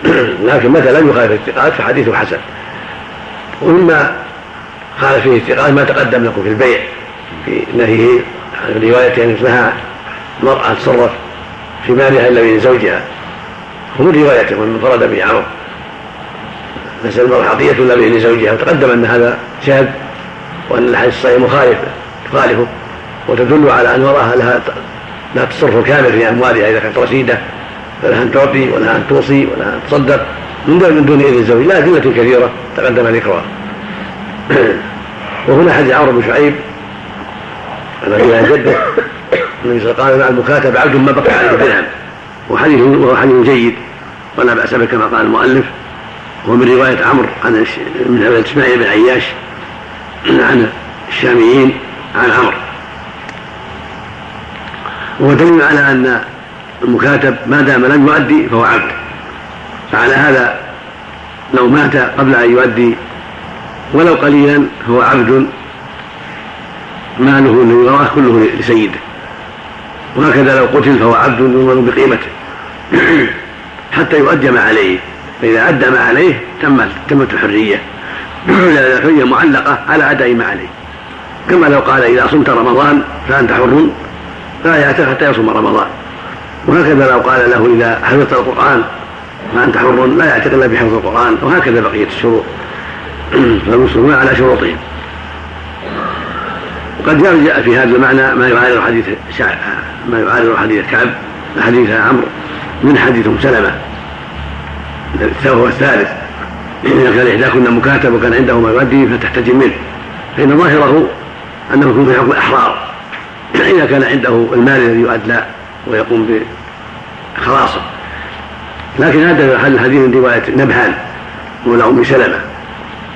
لكن متى لم يخالف الثقات فحديثه حسن. ومما خالف فيه الثقات ما تقدم لكم في البيع في نهيه عن روايته أن اسمها مرأة تصرف في مالها إلا بإذن زوجها. ومن روايته من انفرد به عمرو. مسألة المرأة عطية إلا بإذن زوجها وتقدم أن هذا شاذ وأن الحديث الصحيح مخالف تخالفه وتدل على أن المرأة لها لا تصرف كامل في أموالها. إذا كانت رشيدة فلها أن تعطي ولها أن توصي ولها أن تصدق. من دون إذن الزوج. لا أدلة كثيرة تقدم ذكرها وهنا حديث عمرو بن شعيب. عن أبي جده. النبي قال مع المكاتب عبد ما بقي عليه درهم وحديث وهو حديث جيد. ولا بأس به كما قال المؤلف. ومن رواية عمرو عن من إسماعيل بن عياش عن الشاميين عن عمرو. وهو دليل على أن المكاتب ما دام لم يؤدي فهو عبد. فعلى هذا لو مات قبل أن يؤدي ولو قليلا فهو عبد. ماله وراه كله لسيده. وهكذا لو قتل فهو عبد يؤمن بقيمته. حتى يؤدي ما عليه. فإذا أدى ما عليه تمت تمت الحرية. الحرية معلقة على أداء ما عليه. كما لو قال إذا صمت رمضان فأنت حر فلا يعتق حتى يصوم رمضان. وهكذا لو قال له إذا حفظت القرآن فأنت حر لا يعتق إلا بحفظ القرآن. وهكذا بقية الشروط. فالمسلمون على شروطهم. وقد جاء في هذا المعنى ما يعارض حديث ما يعارض حديث كعب حديث عمرو من حديث سلمة. وهو الثالث إذا كان إحداكن مكاتب وكان عنده ما يؤدي فتحتجم منه. فإن ظاهره أنه يكون في حكم الأحرار. إذا كان عنده المال الذي يؤدى ويقوم بخلاصه لكن هذا حل الحديث من رواية نبهان مولى أم سلمة.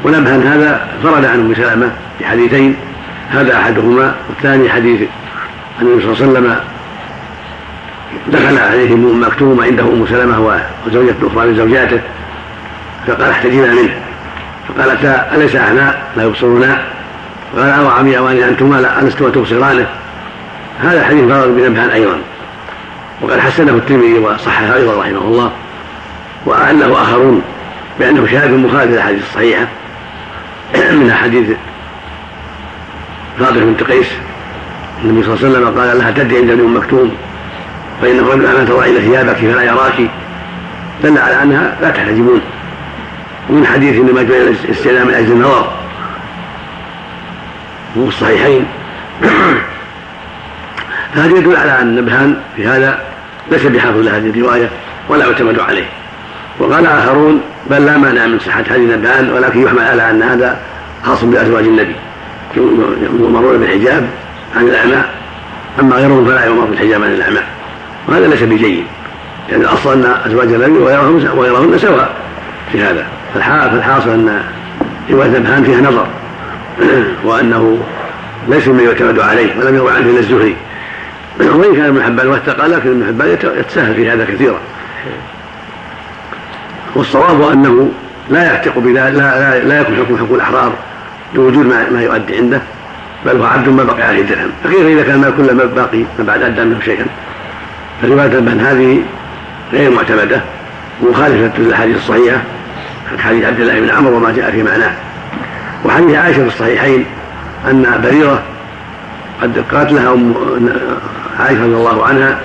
ونبهان هذا فرد عن أم سلمة في حديثين. هذا أحدهما والثاني حديث أن النبي صلى الله عليه وسلم دخل عليه ام مكتوم عنده أم سلمة وزوجة أخرى من زوجاته فقال احتجنا منه. فقالتا أليس إحنا لا يبصرنا. قال أو عمياوان أنتما لا الستما تبصرانه هذا الحديث فرغ بنبهان أيضا. وقد حسنه الترمذي وصححه أيضا رحمه الله. واعله آخرون بأنه شاهد مخالف للاحاديث الصحيحة. من حديث فاطمة بنت قيس. النبي صلى الله عليه وسلم قال لها تدي عند ام مكتوم. فإنه رجل أن تضعين ثيابك فلا يراك دل على أنها لا تحتجبون. ومن حديث إنما جعل الاستئذان من أجل النظر. وفي الصحيحين. فهذا يدل على أن النبهان في هذا ليس بحافظ لهذه الرواية ولا يعتمد عليه. وقال آخرون بل لا مانع من صحة هذه النبهان ولكن يحمل على أن هذا خاص بأزواج النبي. يؤمرون بالحجاب عن الأعمى أما غيرهم فلا يؤمر بالحجاب عن الأعمى. وهذا ليس بجيد يعني الأصل أن أزواج النبي وغيرهن سواء في هذا. فالحاصل أن رواية نبهان فيها نظر وأنه ليس مما يعتمد عليه ولم يروى عنه إلا الزهري. وإن كان ابن حبان وثق لكن ابن حبان يتساهل في هذا كثيرا. والصواب أنه لا يعتق بذلك لا, لا, يكون حكم حقوق الأحرار لوجود ما, ما يؤدي عنده بل هو عبد ما بقي عليه درهم. فكيف إذا كان ما كل ما باقي ما بعد أدى منه شيئا. فرواية البن هذه غير معتمدة مخالفة للأحاديث الصحيحة حديث عبد الله بن عمرو وما جاء في معناه. وحديث عائشة في الصحيحين أن بريرة قد قالت لها أم عائشة رضي الله عنها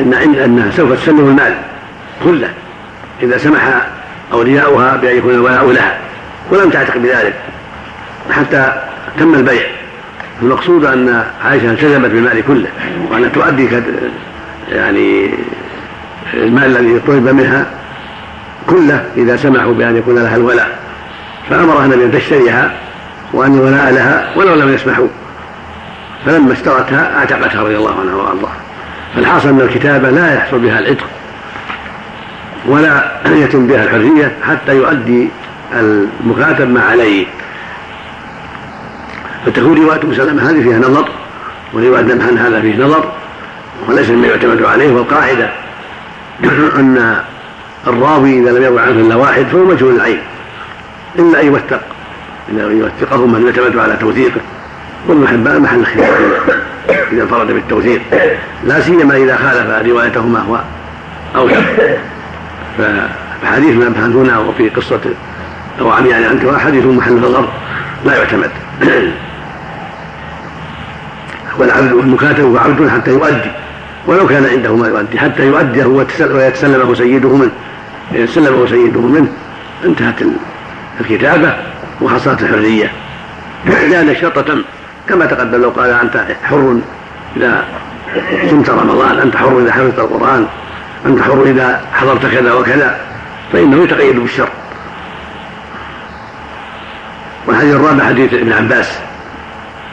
إن أنها سوف تسلم المال كله إذا سمح أولياؤها بأن يكون الولاء لها ولم تعتق بذلك حتى تم البيع. المقصود أن عائشة التزمت بالمال كله وأنها تؤدي يعني المال الذي طلب منها كله إذا سمحوا بأن يكون لها الولاء. فأمرها أن تشتريها وأن الولاء لها ولو لم يسمحوا. فلما اشترتها أعتقتها رضي الله عنها وأرضاها. فالحاصل أن الكتابة لا يحصل بها العتق ولا يتم بها الحرية حتى يؤدي المكاتب ما عليه. فتكون رواية مسلمة هذه فيها نظر ورواية نمحن هذا فيه نظر. وليس مما يعتمد عليه والقاعدة أن الراوي إذا لم يروي عنه إلا واحد فهو مجهول العين. إلا أن يوثق إذا يوثقه من يعتمد على توثيقه. والمحبان محل خلاف إذا انفرد بالتوثيق. لا سيما إذا خالف روايته ما هو أوثق فحديث ما هنا وفي قصة أو عمي يعني أنت حديث محل الأرض لا يعتمد. والعبد والمكاتب هو عبد حتى يؤدي. ولو كان عنده ما يؤدي حتى يؤديه ويتسلمه سيده منه يتسلمه سيده منه. انتهت الكتابة وحصلت الحرية. لأن الشرط تم كما تقدم لو قال أنت حر إذا صمت رمضان أنت حر إذا حفظت القرآن أنت حر إذا حضرت كذا وكذا فإنه يتقيد بالشرط والحديث الرابع حديث ابن عباس.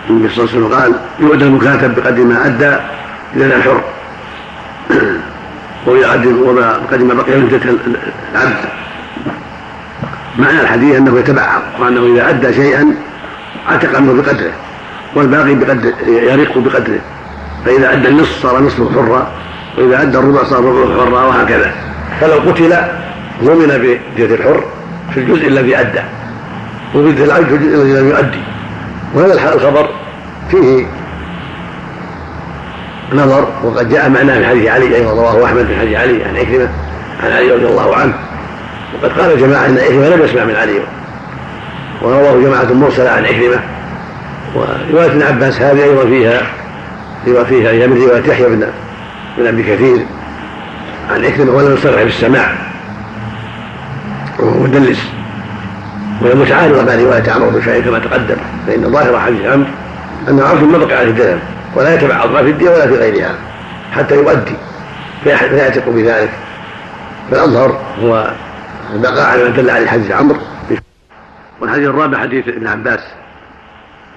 النبي صلى الله عليه وسلم قال يؤدى المكاتب بقدر ما أدى إلى الحر. ويقدم وما قدم بقي مدة العبد. معنى الحديث أنه يتبعض وأنه إذا أدى شيئا عتق عنه بقدره والباقي بقدر يرق بقدره. فإذا أدى النصف صار نصفه حرا وإذا أدى الربع صار ربعه حرا وهكذا. فلو قتل ضمن بدية الحر في الجزء الذي أدى وبدية العبد في الجزء الذي لم يؤدي. وهذا الخبر فيه نظر وقد جاء معناه من حديث علي أيضا رواه أحمد من حديث علي عن عكرمة عن علي رضي الله عنه. وقد قال جماعة إن عكرمة لم يسمع من علي. ورواه جماعة مرسلة عن عكرمة. ورواية ابن عباس هذه أيضا فيها فيها فيها هي من رواية يحيى بن بن أبي كثير عن عكرمة ولم يصرح بالسماع وهو مدلس. وهي متعارضة مع رواية عمرو بن شعيب كما تقدم فإن ظاهر حديث عمرو انه عبد ما بقي عليه الدرهم ولا يتبعض في الدين ولا في غيرها حتى يؤدي. فيعتق بذلك. فالأظهر هو البقاء على ما دل عليه حديث عمرو. والحديث الرابع حديث ابن عباس.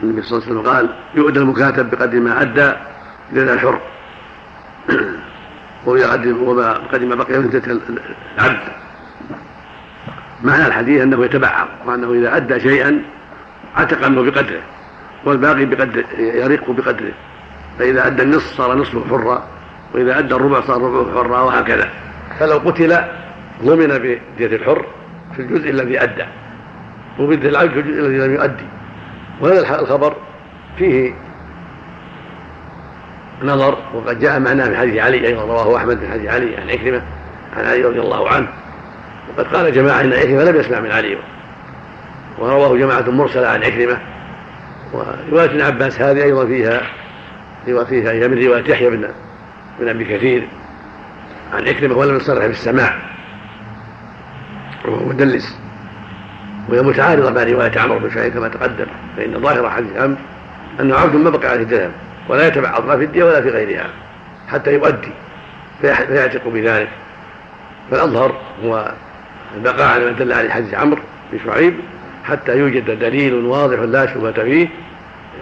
النبي صلى الله عليه وسلم قال يؤدى المكاتب بقدر ما أدى إلى الحر. وبقدر ما بقي من العبد. معنى الحديث أنه يتبعض وأنه إذا أدى شيئا عتق عنه بقدره والباقي بقدر يرق بقدره. فإذا أدى النصف صار نصفه حرا وإذا أدى الربع صار ربعه حرا وهكذا. فلو قتل ضمن بدية الحر في الجزء الذي أدى وبدية العبد في الجزء الذي لم يؤدي. وهذا الخبر فيه نظر وقد جاء معناه من حديث علي أيضا رواه أحمد من حديث علي عن عكرمة عن علي رضي الله عنه. وقد قال جماعة إن عكرمة لم يسمع من علي. ورواه جماعة مرسلة عن عكرمة. ورواية ابن عباس هذه أيضا فيها فيها هي من رواية يحيى بن بن أبي كثير عن عكرمة ولم يصرح بالسماع. وهو مدلس. وهي متعارضة مع رواية عمرو بن شعيب كما تقدم. فإن ظاهر حديث عمرو أنه عبد ما بقي عليه درهم ولا يتبعض لا في الدية ولا في غيرها حتى يؤدي فيعتق بذلك. فالأظهر هو البقاء على ما دل عليه حديث عمرو بن شعيب حتى يوجد دليل واضح لا شبهة فيه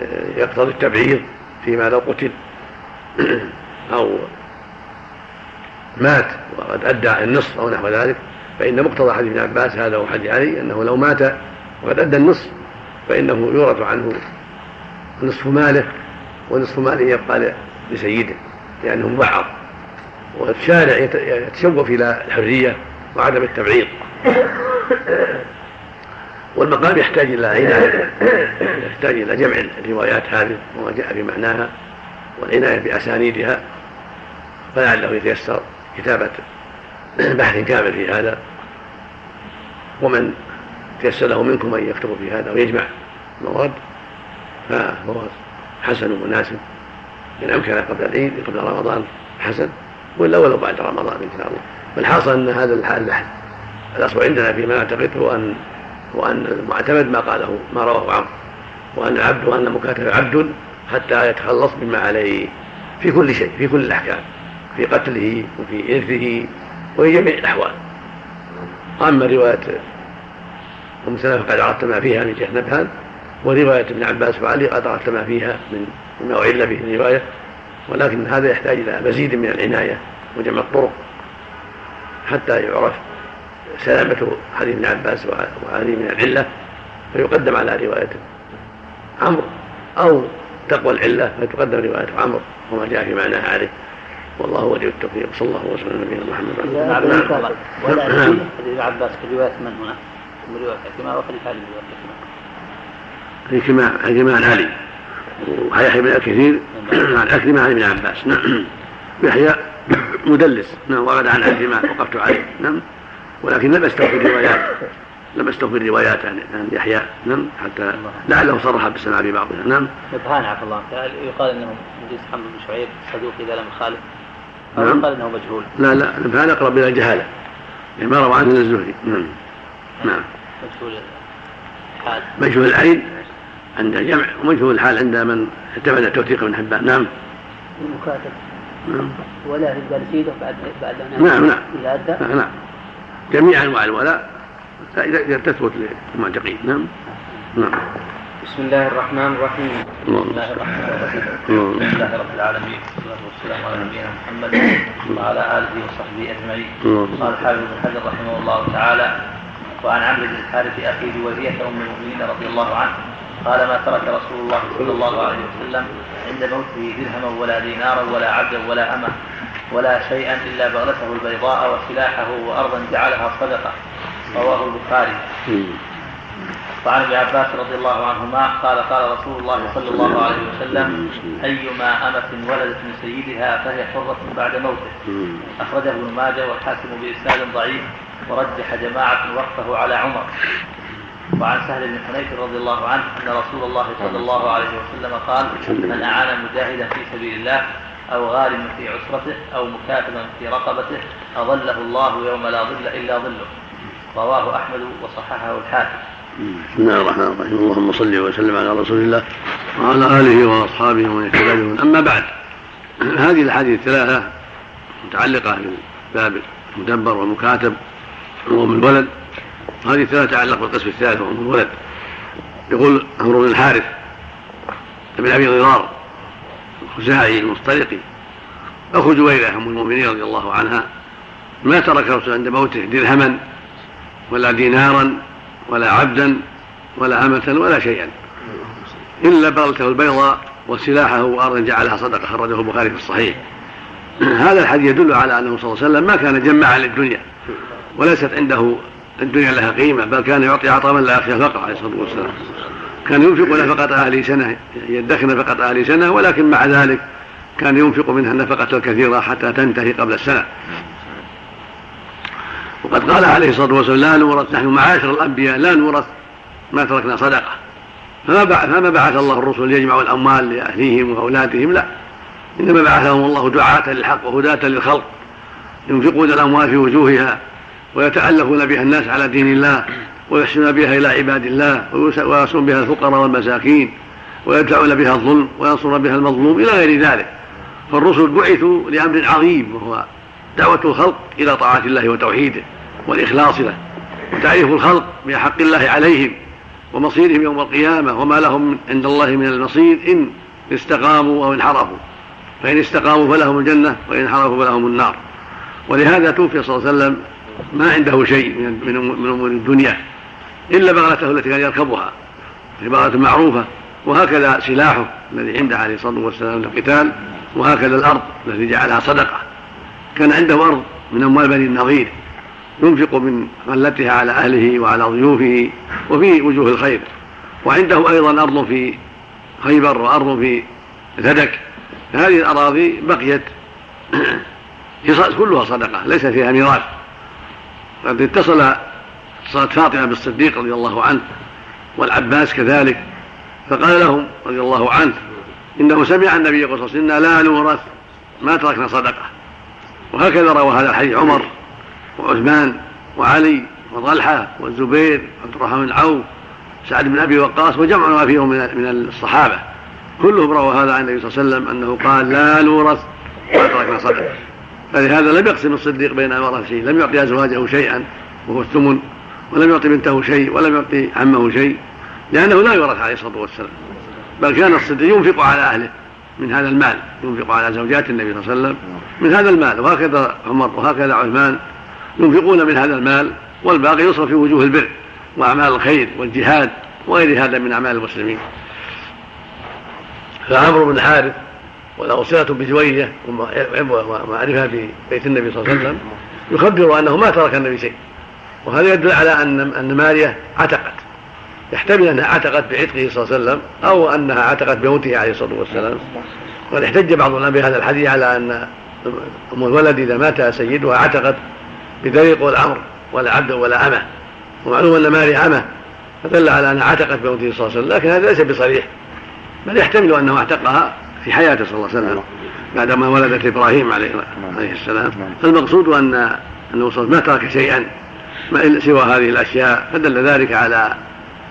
آه، يقتضي التبعيض. فيما لو قتل أو مات وقد أدى النصف أو نحو ذلك فإن مقتضى حديث ابن عباس هذا وحديث علي أنه لو مات وقد أدى النصف فإنه يورث عنه نصف ماله ونصف ماله يبقى لسيده لأنه مبعض والشارع يتشوف إلى الحرية وعدم التبعيض. والمقام يحتاج إلى عناية يحتاج إلى جمع الروايات هذه وما جاء في معناها والعناية بأسانيدها. فلعله يتيسر كتابة بحث كامل في هذا. ومن تيسر له منكم أن يكتب في هذا ويجمع المواد فهو حسن ومناسب. إن أمكن قبل العيد قبل رمضان حسن. ولا ولو بعد رمضان إن شاء الله. فالحاصل أن هذا البحث الأصل عندنا فيما نعتقد هو أن وأن المعتمد ما قاله ما رواه عمرو. وأن العبد وأن المكاتب عبد حتى يتخلص مما عليه. في كل شيء في كل الأحكام في قتله وفي إرثه وفي جميع الأحوال. أما رواية أم سلمة فقد عرفت ما فيها من جهة نبهان ورواية ابن عباس وعلي قد عرفت ما فيها من مما أعل به الرواية. ولكن هذا يحتاج إلى مزيد من العناية وجمع الطرق حتى يعرف سلامة حديث ابن عباس وعلي من العلة فيقدم على رواية عمرو أو تقوى العلة فتقدم رواية عمرو وما جاء في معناها عليه والله ولي التوفيق صلى الله وسلم على نبينا محمد نعم نعم ولا حديث ابن عباس في رواية من هنا؟ من رواية حكمة وخليفة علي كما حكمة عن علي ويحيى بن كثير عن أكرمة عن ابن عباس نعم يحيى مدلس نعم ورد عن أكرمة وقفت عليه نعم ولكن لم أستوفي الروايات. لم أستوفي الروايات عن يعني يحيى نعم حتى لعله صرح بالسماع في بعضها نعم. نبهان عفى الله. يقال إنه مجلس حمد بن شعيب صدوق اذا لم يخالف أو نعم. يقال إنه مجهول. لا لا نبهان أقرب إلى الجهالة. يعني ما روى عنه الزهري. نعم. نعم. مجهول الحال. مجهول العين عند الجمع ومجهول الحال عند من اعتمد التوثيق من حبان. نعم. المكاتب. نعم. ولا سيده بعد بعد نعم نعم. نعم, نعم. جميع أنواع الولاء تثبت للمعتقين نعم. نعم. بسم الله الرحمن الرحيم. بسم الله الرحمن الرحيم. الحمد لله رب العالمين. والصلاة والسلام على نبينا محمد وعلى آله وصحبه أجمعين. قال الحافظ بن حجر رحمه الله تعالى وعن عمرو بن الحارث أخي جويريه أم المؤمنين رضي الله عنه قال ما ترك رسول الله صلى الله عليه وسلم عند موته درهما ولا دينارا ولا عبدا ولا أمة. ولا شيئا إلا بغلته البيضاء وسلاحه وأرضا جعلها صدقة. رواه البخاري. وعن ابن عباس رضي الله عنهما قال قال رسول الله صلى الله عليه وسلم أيما أمة ولدت من سيدها فهي حرة بعد موته. أخرجه ابن ماجه والحاكم بإسناد ضعيف ورجح جماعة وقفه على عمر. وعن سهل بن حنيف رضي الله عنه أن رسول الله صلى الله عليه وسلم قال من أعان مجاهدا في سبيل الله أو غارما في عسرته أو مكاتبا في رقبته أظله الله يوم لا ظل إلا ظله. رواه أحمد وصححه الحاكم. بسم الله الرحمن الرحيم. اللهم صل وسلم على رسول الله وعلى آله وأصحابه ومن اهتدى أما بعد هذه الأحاديث الثلاثة متعلقة بباب المدبر والمكاتب وأم الولد. هذه الثلاثة تتعلق بالقسم الثالث وأم الولد. يقول عمرو بن الحارث بن أبي ضرار الخزاعي المصطلقي. أخو جويره أم المؤمنين رضي الله عنها ما ترك الرسول عند موته درهما ولا دينارا ولا عبدا ولا أمة ولا شيئا. إلا بغلته البيضاء وسلاحه وأرضا جعلها صدقة خرجه البخاري في الصحيح. هذا الحديث يدل على أنه صلى الله عليه وسلم ما كان جمعا للدنيا وليست عنده الدنيا لها قيمة بل كان يعطي عطاء من لا يخشى الفقر عليه الصلاة والسلام. كان ينفق نفقة أهل سنة يدخر نفقة أهل سنة ولكن مع ذلك كان ينفق منها النفقة الكثيرة حتى تنتهي قبل السنة. وقد قال عليه الصلاة والسلام لا نورث نحن معاشر الأنبياء لا نورث ما تركنا صدقة. فما بعث فما بعث الله الرسل ليجمعوا الأموال لأهليهم وأولادهم لا. إنما بعثهم الله دعاة للحق وهداة للخلق ينفقون الأموال في وجوهها ويتألفون بها الناس على دين الله. ويحسنون بها إلى عباد الله ويصون بها الفقراء والمساكين ويدفعون بها الظلم وينصرون بها المظلوم إلى غير ذلك. فالرسل بعثوا لأمر عظيم وهو دعوة الخلق إلى طاعة الله وتوحيده والإخلاص له. وتعريف الخلق بحق الله عليهم ومصيرهم يوم القيامة وما لهم عند الله من المصير إن استقاموا أو انحرفوا. فإن استقاموا فلهم الجنة وإن انحرفوا فلهم النار. ولهذا توفي صلى الله عليه وسلم ما عنده شيء من من أمور الدنيا. إلا بغلته التي كان يركبها في بغله معروفة وهكذا سلاحه الذي عنده عليه الصلاة والسلام للقتال وهكذا الأرض التي جعلها صدقة. كان عنده أرض من أموال بني النظير ينفق من غلتها على أهله وعلى ضيوفه وفي وجوه الخير. وعنده أيضا أرض في خيبر وأرض في ثدك هذه الأراضي بقيت كلها صدقة ليس فيها ميراث. قد اتصل اتصلت فاطمة بالصديق رضي الله عنه والعباس كذلك فقال لهم رضي الله عنه إنه سمع النبي صلى الله عليه وسلم لا نورث ما تركنا صدقة. وهكذا روى هذا الحديث عمر وعثمان وعلي وطلحة والزبير وعبد الرحمن بن عوف سعد بن أبي وقاص وجمع ما فيهم من الصحابة. كلهم رووا هذا عن النبي صلى الله عليه وسلم أنه قال لا نورث ما تركنا صدقة. فلهذا لم يقسم الصديق بين شيء لم يعطي أزواجه شيئا وهو الثمن. ولم يعطي بنته شيء ولم يعطي عمه شيء لأنه لا يورث عليه الصلاة والسلام. بل كان الصديق ينفق على أهله من هذا المال ينفق على زوجات النبي صلى الله عليه وسلم من هذا المال وهكذا عمر وهكذا عثمان ينفقون من هذا المال والباقي يصرف في وجوه البر وأعمال الخير والجهاد وغير هذا من أعمال المسلمين. فعمرو بن الحارث وله صلة بجوية ومعرفة ببيت النبي صلى الله عليه وسلم يخبر أنه ما ترك النبي شيء. وهذا يدل على أن أن ماريه عتقت. يحتمل أنها عتقت بعتقه صلى الله عليه وسلم أو أنها عتقت بموته عليه الصلاة والسلام. وقد احتج بعض العلماء بهذا الحديث على أن أم الولد إذا مات سيدها عتقت بطريق والامر ولا عبد ولا أمة. ومعلوم أن ماري أمة. فدل على أنها عتقت بموته صلى الله عليه وسلم. لكن هذا ليس بصريح. بل يحتمل أنه اعتقها في حياته صلى الله عليه وسلم بعدما ولدت إبراهيم عليه السلام. فالمقصود ان أنه ما ترك شيئا. سوى هذه الأشياء فدل ذلك على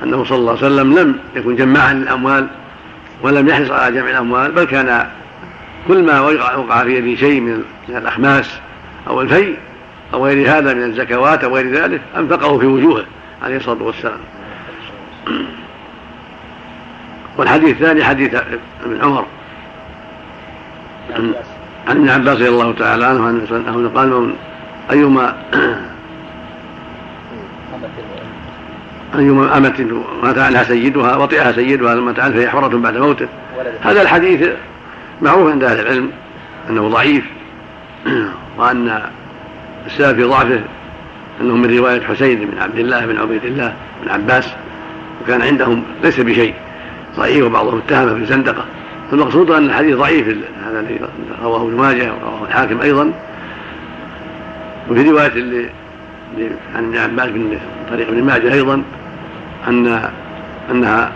أنه صلى الله عليه وسلم لم يكن جماعا للأموال ولم يحرص على جمع الأموال بل كان كل ما وقع في يده شيء من الأخماس أو الفيء أو غير هذا من الزكوات أو غير ذلك أنفقه في وجوهه عليه الصلاة والسلام. والحديث الثاني حديث ابن عمر. عن ابن عباس رضي الله تعالى عنه أنه قال أيما أيما أمة مات عنها سيدها وطئها سيدها مات عنها فهي حرة بعد موته. هذا الحديث معروف عند أهل العلم أنه ضعيف وأن السبب في ضعفه أنه من رواية حسين بن عبد الله بن عبيد الله بن عباس وكان عندهم ليس بشيء ضعيف وبعضهم اتهمه بالزندقة فالمقصود أن الحديث ضعيف هذا الذي رواه ابن ماجه ورواه الحاكم أيضا. وفي رواية عن ابن عباس بن طريق ابن ماجه أيضا أن أنها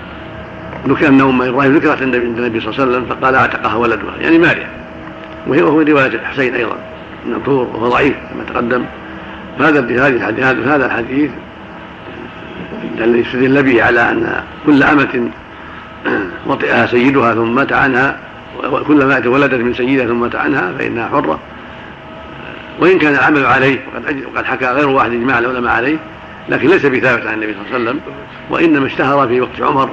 ذكر أن أم إبراهيم ذكرت عند النبي صلى الله عليه وسلم فقال أعتقها ولدها يعني ماريا. وهي وهو رواية الحسين أيضا النطور وهو ضعيف كما تقدم. هذا هذه الحديث هذا الحديث يستدل به على أن كل أمة وطئها سيدها ثم مات عنها وكل مات ولدت من سيدها ثم مات عنها فإنها حرة. وإن كان العمل عليه وقد وقد حكى غير واحد إجماع العلماء عليه لكن ليس بثابت عن النبي صلى الله عليه وسلم وإنما اشتهر في وقت عمر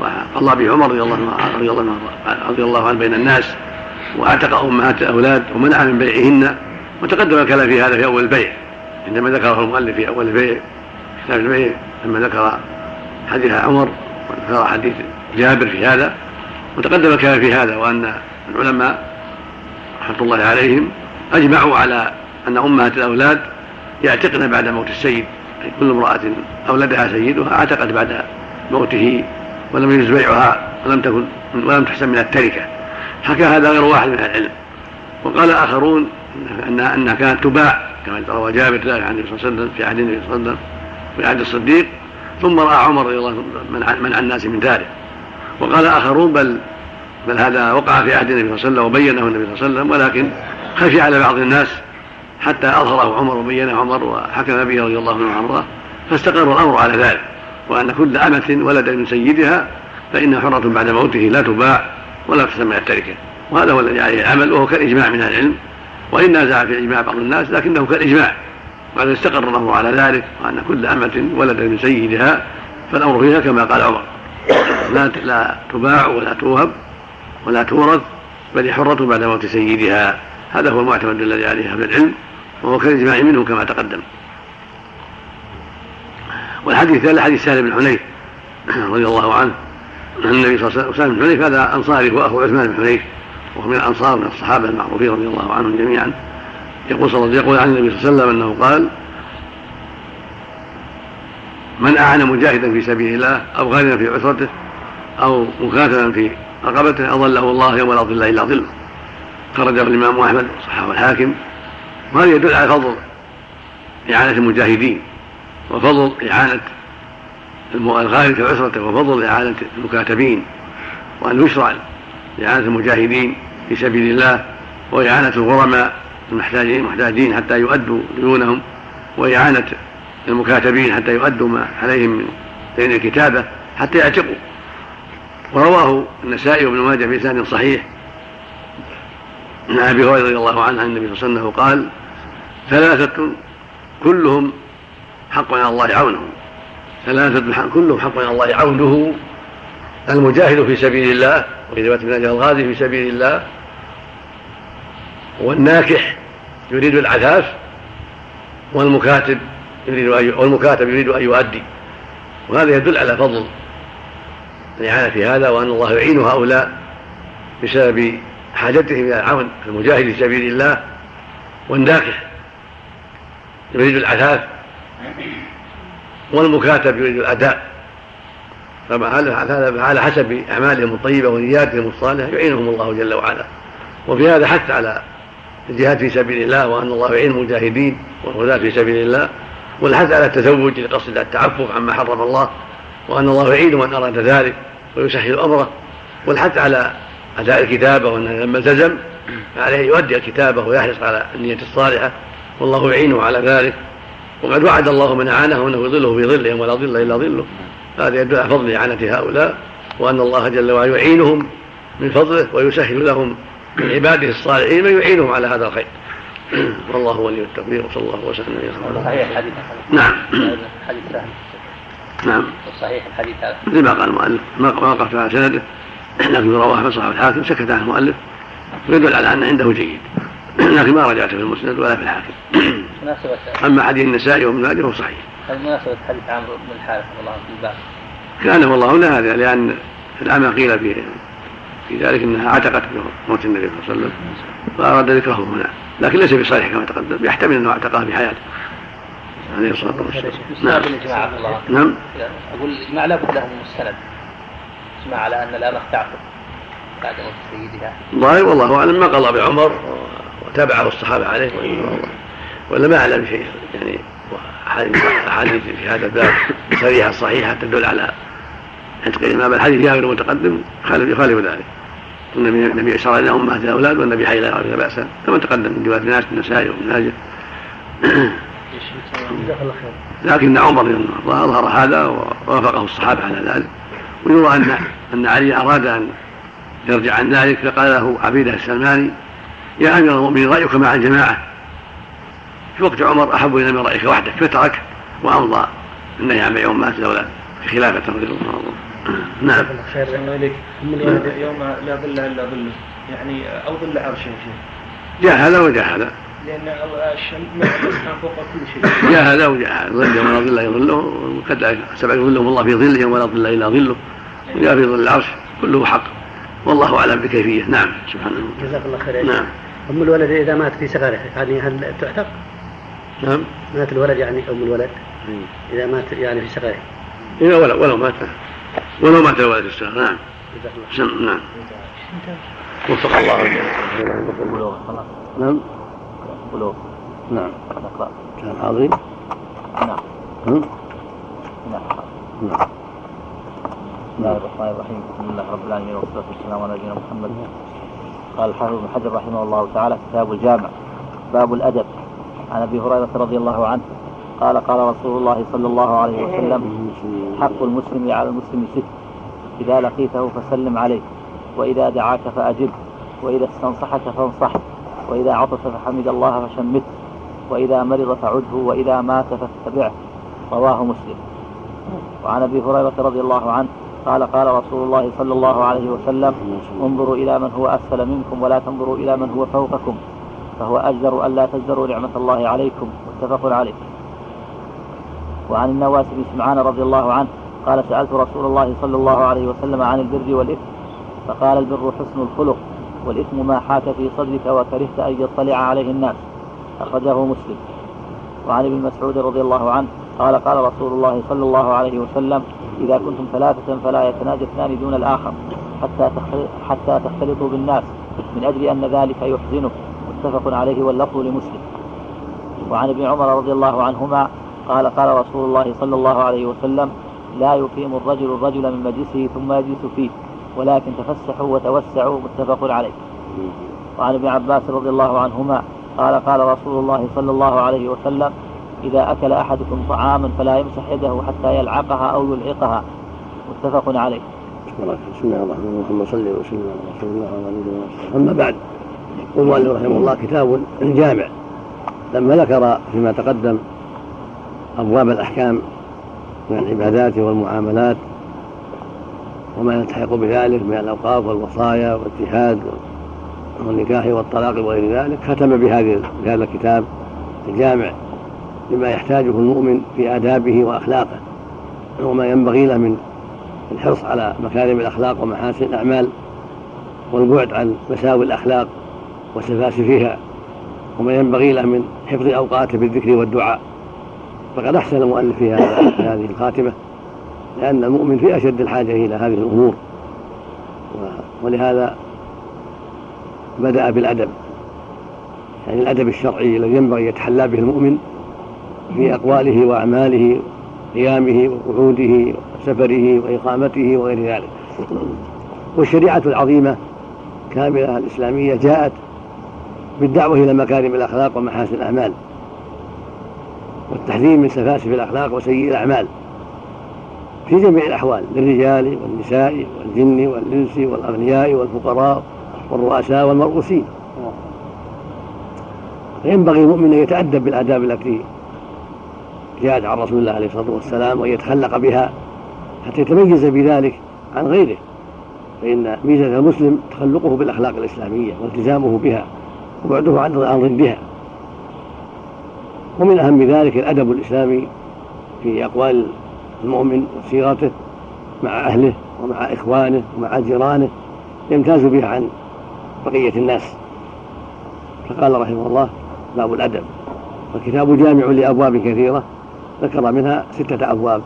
وقضى به عمر رضي الله عنه رضي الله عنه رضي الله عنه بين الناس واعتق أمهات الاولاد ومنع من بيعهن وتقدم الكلام في هذا في أول البيع عندما ذكره المؤلف في أول البيع كتاب البيع لما ذكر حديث عمر وذكر حديث جابر في هذا وتقدم الكلام في هذا وأن العلماء رحمة الله عليهم أجمعوا على أن أمهات الأولاد يعتقن بعد موت السيد أي كل امرأة اولدها سيدها اعتقت بعد موته ولم يجوز بيعها ولم تكن ولم تحسن من التركة. حكى هذا غير واحد من العلم. وقال آخرون انها أنها كانت تباع كما روى جابر ذلك عن النبي صلى الله عليه وسلم في عهد النبي صلى الله عليه وسلم في عهد الصديق. ثم رأى عمر رضي الله عنه منع الناس من ذلك. وقال آخرون بل بل هذا وقع في عهد النبي صلى الله عليه وسلم وبينه النبي صلى الله عليه وسلم ولكن خفي على بعض الناس حتى أظهره عمر وبينه عمر وحكم به رضي الله عنه وأرضاه فاستقر الأمر على ذلك. وأن كل أمة ولد من سيدها فإنها حرة بعد موته لا تباع ولا تسمى التركة. وهذا هو الذي عليه العمل وهو كالإجماع من أهل العلم. وإن نازع في الاجماع بعض الناس لكنه كالإجماع. وقد استقر الأمر على ذلك وأن كل أمة ولد من سيدها فالأمر فيها كما قال عمر. لا لا تباع ولا توهب ولا تورث بل حرة بعد موت سيدها. هذا هو المعتمد الذي عليه أهل العلم. وهو كالاجماع منه كما تقدم. والحديث الثالث حديث سهل بن حنيف رضي الله عنه عن النبي صلى الله عليه وسلم بن حنيف هذا أنصاري وأخو عثمان بن حنيف وهو من الأنصار من الصحابة المعروفين رضي الله عنهم جميعا. يقول صلى الله يقول عن النبي صلى الله عليه وسلم أنه قال من اعان مجاهدا في سبيل الله أو غارنا في عسرته أو مكاتبا في رقبته أضله الله يوم لا ظل إلا ظله. خرجه الإمام أحمد صححه الحاكم. وهذا يدل على فضل إعانة المجاهدين وفضل إعانة الغالب في عسرته وفضل إعانة المكاتبين وأن يشرع إعانة المجاهدين في سبيل الله وإعانة الغرماء المحتاجين حتى يؤدوا ديونهم وإعانة المكاتبين حتى يؤدوا ما عليهم من دين الكتابة حتى يعتقوا. ورواه النسائي وابن ماجه في لسان صحيح عن أبي هريرة رضي الله عنه عن النبي صلى الله عليه وسلم قال ثلاثة كلهم حق على الله عونهم ثلاثة كلهم حق على الله عونه. المجاهد في سبيل الله وفي رواية من الغازي في سبيل الله. والناكح يريد العفاف والمكاتب يريد والمكاتب يريد أن يؤدي. وهذا يدل على فضل الإعانة في هذا وأن الله يعين هؤلاء بسبب حاجتهم إلى العون المجاهد في سبيل الله. والناكح يريد العفاف والمكاتب يريد الأداء فهذا على حسب أعمالهم الطيبة ونياتهم الصالحة يعينهم الله جل وعلا. وفي هذا حث على الجهاد في سبيل الله وأن الله يعين المجاهدين والغزاة في سبيل الله والحث على التزوج لقصد التعفف عما حرم الله وأن الله يعين من أراد ذلك ويسهل أمره والحث على أداء الكتابة وانه لما التزم فعليه يؤدي الكتابة ويحرص على النية الصالحة. والله يعينه على ذلك. وقد وعد الله من أعانه أنه يظله في ظله ولا ظل إلا ظله. هذا يدل على فضل اعانه هؤلاء وأن الله جل وعلا يعينهم من فضله ويسهل لهم من عباده الصالحين من يعينهم على هذا الخير. والله ولي التوفيق وصلى الله وسلم على صحيح الحديث. نعم. حديث سهل نعم. صحيح الحديث هذا. مثل ما قال المؤلف ما وقفت على سنده لكن رواه أحمد صاحب الحاكم سكت عن المؤلف ويدل على أن عنده جيد. لكن ما رجعت في المسند ولا في الحاكم. أما حديث النسائي وابن ماجه فهو صحيح. هل مناسبة حديث عمرو بن الحارث رضي الله عنه في الباب؟ كان والله لا هذا لأن العمى قيل في في ذلك أنها عتقت بموت النبي صلى الله عليه وسلم فأراد ذكره هنا. لكن ليس بصريح كما تقدم يحتمل أنه اعتقها في حياته. عليه الصلاة والسلام. نعم. الإجماع الله. نعم. أقول الإجماع لابد له من مستند. إجماع على أن الأمة تعقد بعد موت سيدها. ظاهر والله أعلم ما قضى بعمر وتابعه الصحابة عليه ولا ما أعلم شيء يعني أحاديث في هذا الباب صريحة صحيحة تدل على عتق الإمام الحديث جابر المتقدم يخالف ذلك. النبي أشار إلى أمهات الأولاد والنبي حي لا يعرف بأسا. كما تقدم من رواية ناس النسائي وابن ماجه. لكن عمر الله أظهر هذا ووافقه الصحابة على ذلك. ويروى أن أن علي أراد أن يرجع عن ذلك فقال له عبيده السلماني يا أمير المؤمنين رأيك مع الجماعة. في وقت عمر أحب إلى من رأيك وحدك فترك وأمضى. النهي عن بيع أمهات الأولاد في خلافة رضي الله عنه نعم خير الولد يوم لا ظل إلا ظله يعني أو ظل عرشه شيء جاء هذا وجاء هذا. لأن الشمس فوق كل شيء. جاء هذا وجاء هذا. ظل يوم لا ظل يظله وقد سبع يظلهم الله في ظله يوم لا ظل إلا ظله وجاء في ظل العرش كله حق. والله أعلم بكيفية نعم. سبحانه جزاك الله خير. نعم. أم الولد إذا مات في صغره يعني هل تعتق؟ نعم. مات الولد يعني أم الولد؟ إذا مات يعني في صغره إذا ولو ولو مات. ولو مات الولد الصغير نعم. سم نعم. وفق الله. نعم. بلوغ نعم. نقرأ كان حاضرين؟ نعم. نعم. نعم. نعم بسم الله الرحمن الرحيم. الحمد لله رب العالمين والصلاة والسلام على نبينا محمد. قال الحافظ بن حجر رحمه الله تعالى كتاب الجامع باب الأدب عن أبي هريرة رضي الله عنه قال قال رسول الله صلى الله عليه وسلم حق المسلم على المسلم ست إذا لقيته فسلم عليه وإذا دعاك فاجب وإذا استنصحك فانصح وإذا عطس فحمد الله فشمته وإذا مرض فعده وإذا مات فاتبعه. رواه مسلم. وعن أبي هريرة رضي الله عنه قال قال رسول الله صلى الله عليه وسلم انظروا إلى من هو أسفل منكم ولا تنظروا إلى من هو فوقكم فهو أجدر ألا تزدروا نعمة الله عليكم. متفق عليه. وعن النواس بن سمعان رضي الله عنه قال سألت رسول الله صلى الله عليه وسلم عن البر والإثم فقال البر حسن الخلق والإثم ما حاك في صدرك وكرهت أن يطلع عليه الناس. أخرجه مسلم. وعن ابن مسعود رضي الله عنه قال قال رسول الله صلى الله عليه وسلم إذا كنتم ثلاثة فلا يتناجى اثنان دون الآخر حتى حتى تختلطوا بالناس من أجل أن ذلك يحزنه. متفق عليه واللفظ لمسلم. وعن ابن عمر رضي الله عنهما قال قال رسول الله صلى الله عليه وسلم لا يقيم الرجل الرجل من مجلسه ثم يجلس فيه ولكن تفسحوا وتوسعوا. متفق عليه. وعن ابن عباس رضي الله عنهما قال قال رسول الله صلى الله عليه وسلم إذا أكل أحدكم طعاما فلا يمسح يده حتى يلعقها أو يلعقها. متفق عليه. بسم الله الرحمن الرحيم صلى وسلم على رسول الله وعلى اله أما بعد يقول رحمه الله كتاب جامع لما ذكر فيما تقدم أبواب الأحكام من العبادات والمعاملات وما يلتحق بذلك من الأوقاف والوصايا والجهاد والنكاح والطلاق وغير ذلك ختم بهذا الكتاب الجامع. لما يحتاجه المؤمن في آدابه وأخلاقه وما ينبغي له من الحرص على مكارم الأخلاق ومحاسن الأعمال والبعد عن مساوي الأخلاق وسفاسفها وما ينبغي له من حفظ أوقاته بالذكر والدعاء. فقد أحسن المؤلف في هذه الخاتمة لأن المؤمن في أشد الحاجة إلى هذه الأمور ولهذا بدأ بالأدب. يعني الأدب الشرعي الذي ينبغي يتحلى به المؤمن في أقواله وأعماله قيامه وقعوده وسفره وإقامته وغير ذلك. والشريعة العظيمة كاملة الإسلامية جاءت بالدعوة إلى مكارم الأخلاق ومحاسن الأعمال والتحذير من سفاسف الأخلاق وسيء الأعمال في جميع الأحوال للرجال والنساء والجن والإنس والأغنياء والفقراء والرؤساء والمرؤوسين. فينبغي المؤمن أن يتأدب بالآداب التي جاءت عن رسول الله عليه الصلاة والسلام وان يتخلق بها حتى يتميز بذلك عن غيره. فإن ميزة المسلم تخلقه بالأخلاق الإسلامية والتزامه بها وبعده عن ضدها ومن أهم ذلك الأدب الإسلامي في أقوال المؤمن وسيرته مع أهله ومع إخوانه ومع جيرانه يمتاز بها عن بقية الناس. فقال رحمه الله باب الأدب. والكتاب جامع لأبواب كثيرة ذكر منها ستة أبواب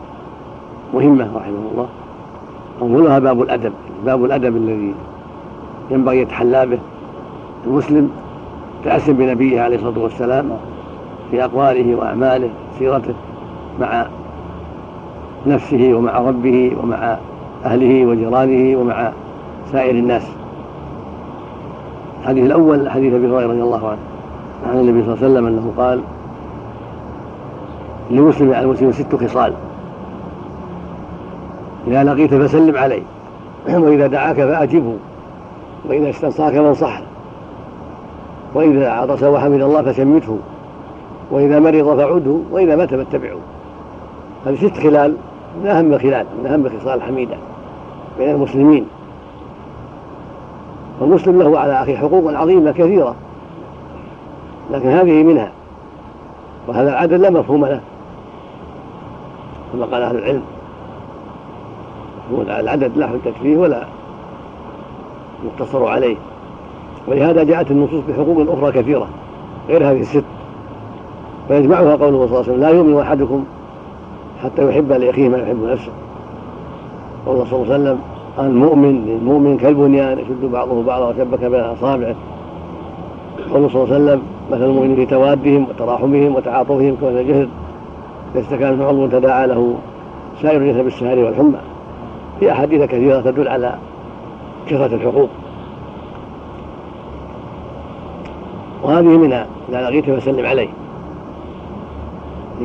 مهمة رحمه الله. أولها باب الأدب باب الأدب الذي ينبغي يتحلى به المسلم تأسم بنبيه عليه الصلاة والسلام في أقواله وأعماله سيرته مع نفسه ومع ربه ومع أهله وجيرانه ومع سائر الناس. الحديث الأول حديث أبي هريرة رضي الله عنه عن النبي صلى الله عليه وسلم أنه قال لمسلم على المسلم ست خصال. إذا لقيت فسلم عليه. وإذا دعاك فأجبه. وإذا استنصاك فانصحه. وإذا عطس وحمد الله فشمته. وإذا مرض فعده. وإذا مات فاتبعه. هذه ست خلال من أهم الخلال من أهم خصال الحميدة بين المسلمين. والمسلم له على أخيه حقوق عظيمة كثيرة. لكن هذه منها. وهذا العدل لا مفهوم له. كما قال أهل العلم. العدد لا حجة فيه ولا يقتصر عليه. ولهذا جاءت النصوص بحقوق أخرى كثيرة غير هذه الست. فيجمعها قوله صلى الله عليه وسلم لا يؤمن أحدكم حتى يحب لأخيه ما يحب نفسه قوله صلى الله عليه وسلم المؤمن للمؤمن كالبنيان يشد بعضه بعضا وشبك بين أصابعه. قوله صلى الله عليه وسلم مثل المؤمن في توادهم وتراحمهم وتعاطفهم كمثل الجهد يستكان من عضو تداعى له سائر الجسد بالسهر والحمى. في أحاديث كثيرة تدل على كثرة الحقوق. وهذه منها إذا لقيته فسلم عليه.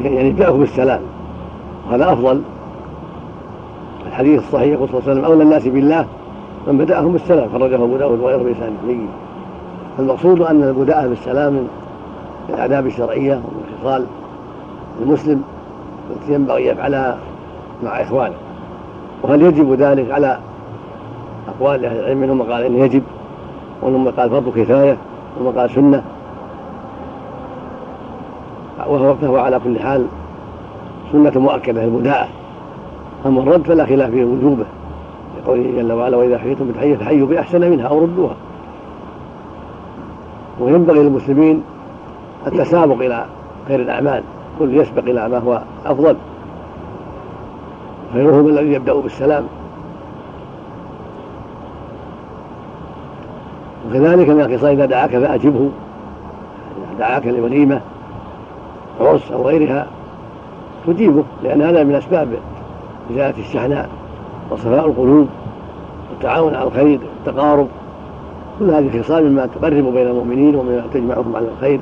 يعني ابدأه بالسلام. وهذا أفضل. الحديث الصحيح يقول صلى الله عليه وسلم أولى الناس بالله من بدأهم بالسلام. خرجه أبو داود وغيره بلسان جيد. المقصود أن البداء بالسلام من الآداب الشرعية ومن خصال المسلم التي ينبغي يفعلها مع إخوانه. وهل يجب ذلك على أقوال أهل العلم؟ منهم قال إنه يجب ومنهم قال فرض كفاية ومنهم قال سنة. وهو فهو على كل حال سنة مؤكدة البداءة أما الرد فلا خلاف في وجوبه لقوله جل وعلا وإذا حييتم بتحية فحيوا بأحسن منها أو ردوها. وينبغي للمسلمين التسابق إلى خير الأعمال. كل يسبق إلى ما هو أفضل. خيرهم الذي يبدأ بالسلام. وكذلك من الخصال إذا دعاك فأجبه. إذا دعاك لوليمة عرس أو غيرها تجيبه لأن هذا من أسباب إزالة الشحناء وصفاء القلوب والتعاون على الخير والتقارب كل هذه الخصال مما تقرب بين المؤمنين ومما تجمعهم على الخير.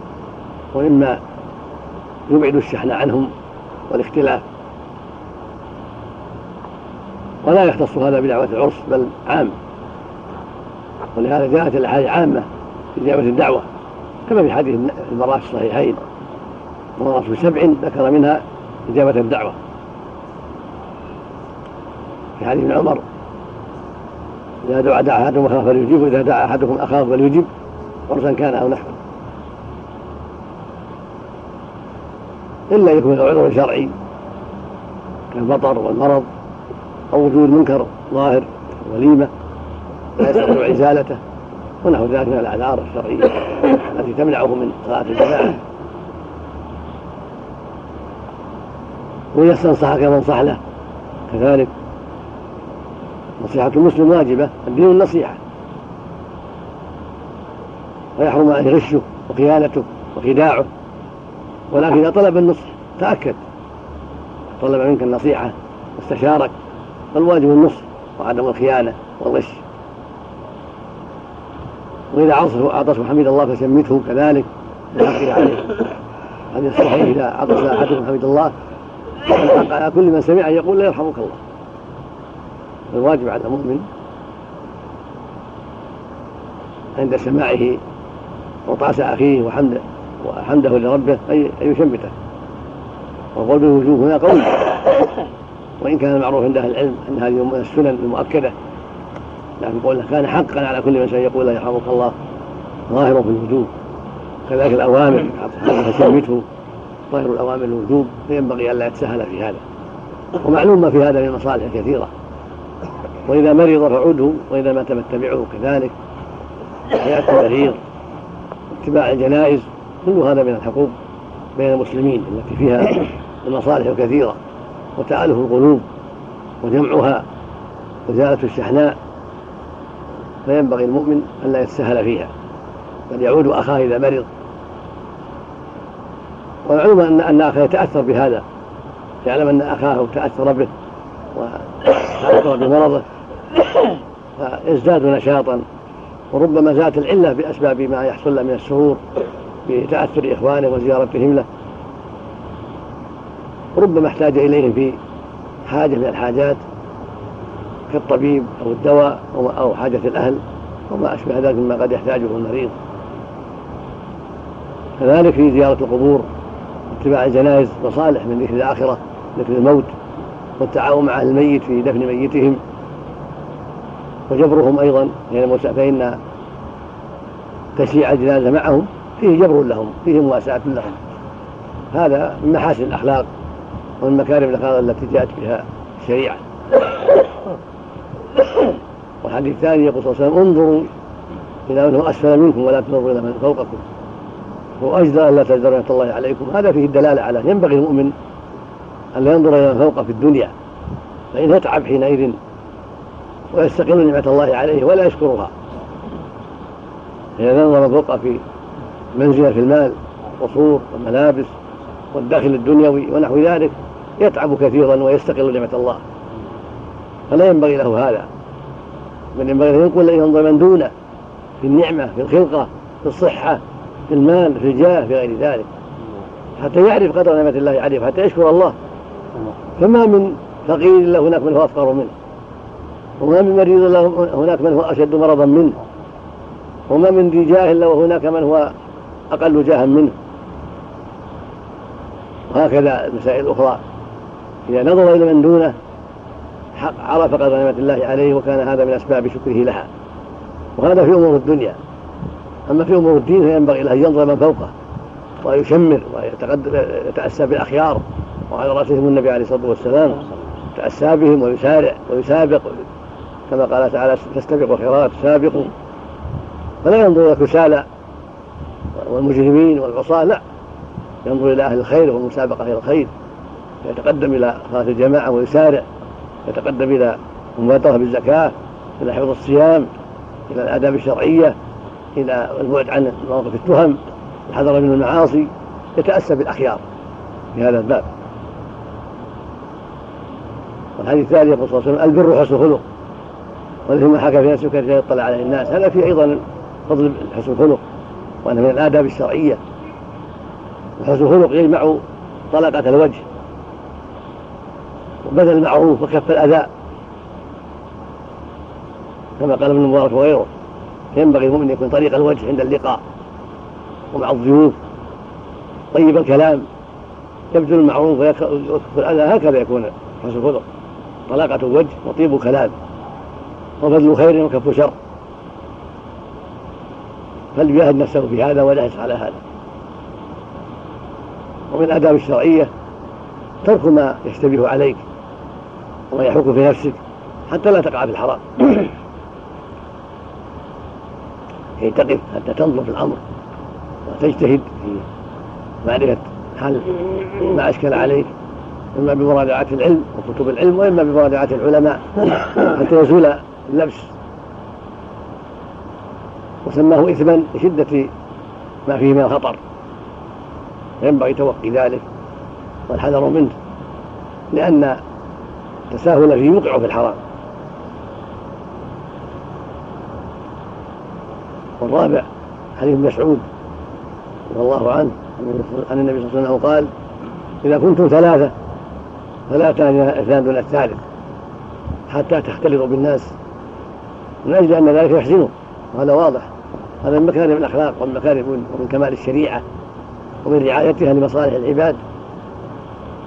ومما يبعد الشحن عنهم والاختلاف. ولا يختص هذا بدعوة العرس بل عام. ولهذا جاءت الأحاديث عامة في دعوة الدعوة كما في حديث المرأة في الصحيحين مرأة سبع ذكر منها إجابة الدعوة. في حديث ابن عمر إذا دعا دعا أحدكم أخاه فليجيب وإذا دعا أحدكم أخاه فليجب عرسا كان أو نحوه. إلا يكون عذر شرعي كالبطر والمرض أو وجود منكر ظاهر وليمة لا يستطيع إزالته ونحو ذلك من الأعذار الشرعية التي تمنعه من صلاة الجماعة. وإذا استنصحك منصح له كذلك نصيحة المسلم واجبة الدين النصيحة. ويحرم أن يغشه وخيانته وخداعه. ولكن إذا طلب النصح تأكد. طلب منك النصيحة واستشارك فالواجب النصح وعدم الخيانة والغش. وإذا عطس عطس حمد الله فشمته كذلك. بالحق عليه. هذا الصحيح إذا عطس أحدكم حمد الله على كل من سمع يقول لا يرحمك الله. الواجب على المؤمن عند سماعه وطاس أخيه وحمده. وحمده لربه أن يشمته والقول بالوجوب هنا قول. وإن كان المعروف عند أهل العلم أن هذه من السنن المؤكدة لكن قوله كان حقا على كل من سيقول لا يرحمك الله ظاهر في الوجوب. كذلك الأوامر فشمته ظاهر الأوامر الوجوب فينبغي ألا يتساهل في هذا. ومعلوم ما في هذا من مصالح كثيرة وإذا مرض فعوده وإذا مات فاتبعه كذلك. حياة المريض اتباع الجنائز كل هذا من الحقوق بين المسلمين التي فيها المصالح الكثيرة وتألف القلوب وجمعها وزالة الشحناء فينبغي المؤمن أن لا يتسهل فيها بل يعود أخاه إذا مرض ومعلوم أن أن أخاه يتأثر بهذا يعلم أن أخاه تأثر به وتأثر بمرضه فيزداد نشاطا وربما زادت العلة بأسباب ما يحصل له من السرور بتأثر إخوانه وزيارتهم له ربما احتاج إليهم في حاجة من الحاجات كالطبيب أو الدواء أو حاجة الأهل وما أشبه ذلك مما قد يحتاجه المريض. كذلك في زيارة القبور واتباع الجنائز مصالح من ذكر الآخرة ذكر الموت والتعاون مع الميت في دفن ميتهم. وجبرهم أيضا فإن تشييع الجنازة معهم فيه جبر لهم فيه مواساة لهم. هذا من محاسن الأخلاق ومن مكارم الأخلاق التي جاءت بها الشريعة. والحديث الثاني يقول صلى الله عليه وسلم انظروا إلى من هو أسفل منكم ولا تنظروا إلى من فوقكم. هو أجدر لا تجدروا نعمة الله عليكم. هذا فيه الدلالة على ينبغي المؤمن أن لا ينظر إلى من فوقه في الدنيا فإن يتعب حينئذ ويستقل نعمة الله عليه ولا يشكرها. إذا نظر من فوقه في منزلة في المال قصور وملابس والداخل الدنيوي ونحو ذلك يتعب كثيرا ويستقل نعمة الله. فلا ينبغي له هذا. بل ينبغي أن ينقل ينظر من دونه في النعمة في الخلقة في الصحة في المال في الجاه في غير ذلك. حتى يعرف قدر نعمة الله عليه حتى يشكر الله. فما من فقير له هناك من هو أفقر منه. وما من مريض له هناك من هو أشد مرضا منه. وما من ذي جاه له هناك من هو أقل جاها منه. وهكذا المسائل الأخرى إذا نظر إلى من دونه عرف قدر نعمة الله عليه وكان هذا من أسباب شكره لها. وهذا في أمور الدنيا. أما في أمور الدين فينبغي له أن ينظر من فوقه ويشمر ويتأسى بالأخيار وعلى رأسهم النبي عليه الصلاة والسلام. يتأسى بهم ويسارع ويسابق. كما قال تعالى فاستبقوا الخيرات سابقوا فلا ينظر إلى الكسالى والمجرمين والعصاة لا. ينظر إلى أهل الخير والمسابقة إلى الخير. يتقدم إلى صلاة الجماعة ويسارع يتقدم إلى المبادرة بالزكاة إلى حفظ الصيام إلى الآداب الشرعية إلى البعد عن مواقف التهم. الحذر من المعاصي. يتأسى بالأخيار في هذا الباب. والحديث الثاني يقول صلى الله عليه وسلم البر حسن الخلق. ولثم حكى في نفسه كيف يطلع عليه الناس. هذا فيه أيضا فضل حسن الخلق. وأنه من الآداب الشرعية وحسن الخلق يجمع طلقة الوجه وبذل المعروف وكف الأذى كما قال ابن المبارك وغيره. ينبغي المؤمن أن يكون طريق الوجه عند اللقاء ومع الضيوف. طيب الكلام يبذل المعروف ويكف الأذى هكذا يكون حسن الخلق. طلاقة الوجه وطيب كلام وبذل خير وكف شر. فليجاهد نفسه في هذا ويحرص على هذا؟ ومن الآداب الشرعية ترك ما يشتبه عليك وما يحك في نفسك حتى لا تقع في الحرام. كي تقف حتى تنظر في الأمر وتجتهد في معرفة حل ما أشكل عليك إما بمراجعة العلم وكتب العلم وإما بمراجعة العلماء. حتى يزول اللبس وسماه إثما لشدة ما فيه من الخطر. ينبغي توقي ذلك والحذر منه لأن التساهل فيه يوقع في الحرام. والرابع حديث مسعود رضي الله عنه عن النبي صلى الله عليه وسلم قال إذا كنتم ثلاثة فلا اثنان دون الثالث حتى تختلطوا بالناس. من أجل أن ذلك يحزنه وهذا واضح. هذا من مكارم الأخلاق ومن مكارم ومن كمال الشريعة ومن رعايتها لمصالح العباد.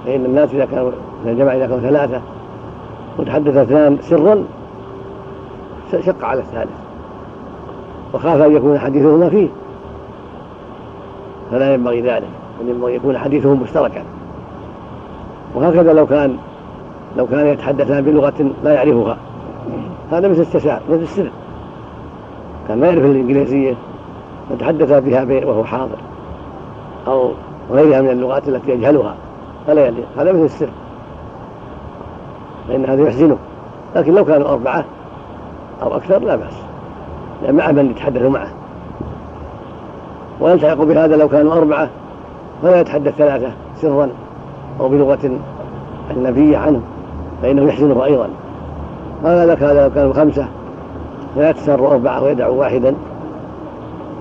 فإن الناس إذا كانوا الجماعة إذا كانوا ثلاثة وتحدث اثنان سرا شق على الثالث. وخاف أن يكون حديثهما فيه. فلا ينبغي ذلك. بل ينبغي يكون حديثهم مشتركا. وهكذا لو كان لو كان يتحدثان بلغة لا يعرفها. هذا مثل التساءل مثل السر كان ما يعرف الإنجليزية فتحدث بها وهو حاضر. أو غيرها من اللغات التي يجهلها. فلا يليق هذا مثل السر. فإن هذا يحزنه. لكن لو كانوا أربعة أو أكثر لا بأس. لأن معه من يتحدث معه. ويلتحق بهذا لو كانوا أربعة فلا يتحدث ثلاثة سرا أو بلغة أجنبية عنه فإنه يحزنه أيضا. هذا لك هذا لو كانوا خمسة فلا يتسر أربعة ويدعو واحدا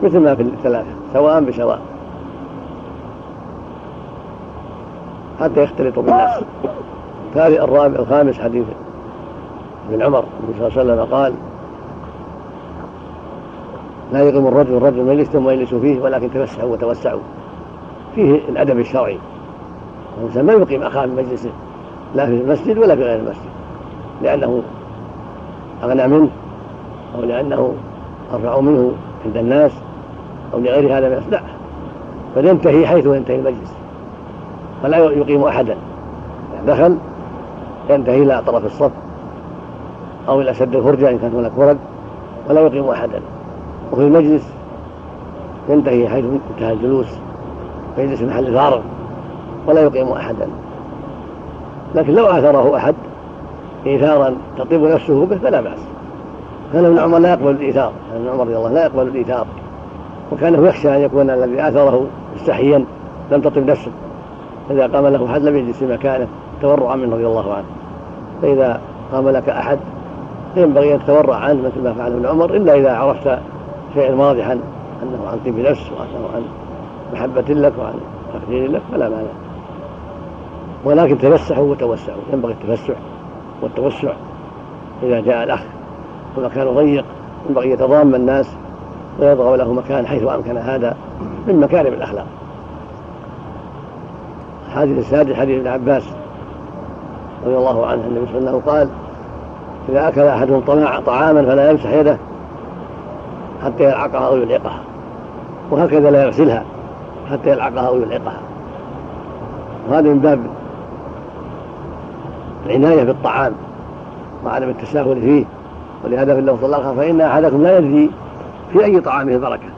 مثل ما في الثلاثة سواء بسواء حتى يختلطوا بالناس. الرابع الخامس حديث ابن عمر النبي صلى الله عليه وسلم قال لا يقيم الرجل الرجل مجلس ثم يجلس فيه ولكن تفسحوا وتوسعوا. فيه الأدب الشرعي. الانسان ما يقيم أخاه من مجلسه لا في المسجد ولا في غير المسجد لأنه أغنى منه. أو لأنه أرفع منه عند الناس أو لغير هذا من لا. بل ينتهي حيث ينتهي المجلس. فلا يقيم أحدا. دخل ينتهي إلى طرف الصف أو إلى سد الفرجه ان كانت هناك فرج ولا يقيم أحدا. وفي المجلس ينتهي حيث انتهى الجلوس. فيجلس في محل فارغ ولا يقيم أحدا. لكن لو آثره أحد إيثارا تطيب نفسه به فلا بأس. كان ابن عمر لا يقبل الإيثار كان ابن عمر رضي الله لا يقبل الإيثار. وكانه يخشى أن يكون الذي آثره مستحيا لم تطب نفسه. فإذا قام له أحد لم يجلس في مكانه تورعا منه رضي الله عنه. فإذا قام لك أحد ينبغي أن تتورع عنه مثل ما فعل ابن عمر إلا إذا عرفت شيئا واضحا أنه عن طيب نفس وأنه عن محبة لك وعن تقدير لك فلا مانع. ولكن تفسحوا وتوسعوا ينبغي التفسح والتوسع إذا جاء الأخ. ومكان ضيق ينبغي يتضامن الناس ويضع له مكان حيث أمكن هذا من مكارم الأخلاق. الحديث السادس حديث ابن عباس رضي الله عنه النبي صلى الله عليه وسلم قال إذا أكل أحدهم طعاما فلا يمسح يده حتى يلعقها أو يلعقها وهكذا لا يغسلها حتى يلعقها أو يلعقها. وهذا من باب العناية بالطعام وعدم التساهل فيه. ولهذا في اللفظ الآخر فإن أحدكم لا يدري في أي طعامه البركة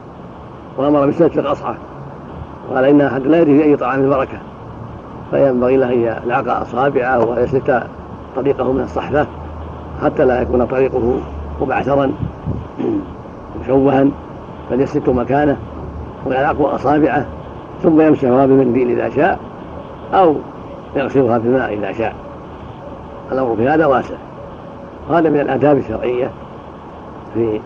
وأمر بسلة الأصحى قال إن أحد لا يدري في أي طعام البركة فينبغي له أن يلعق أصابعه ويسلك طريقه من الصحفة حتى لا يكون طريقه مبعثرا مشوها. بل يسلك مكانه ويلعق أصابعه ثم يمسحها بمنديل إذا شاء أو يغسلها بالماء إذا شاء. الأمر في هذا واسع. هذا من الآداب الشرعية في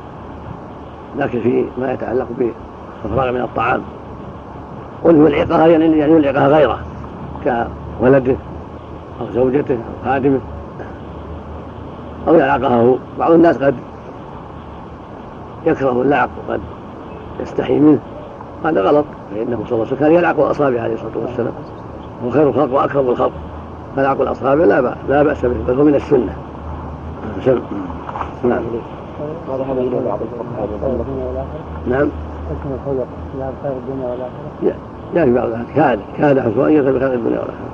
لكن في ما يتعلق بالإفراغ من الطعام. والعقها يعني يعني يلعقها غيره كولده أو زوجته أو خادمه أو يلعقها هو بعض الناس قد يكره اللعق وقد يستحي منه. هذا غلط فإنه صلى الله عليه وسلم كان يلعق الأصابع عليه الصلاة والسلام. هو خير الخلق وأكرم الخلق. فلعق الأصابع لا بأس به بل هو من السنة. نعم. هذا إلى بعض نعم. حكم الخلق لا خير الدنيا والآخرة يا في بعض كاد كاد حسن أن يصل بخير الدنيا والآخرة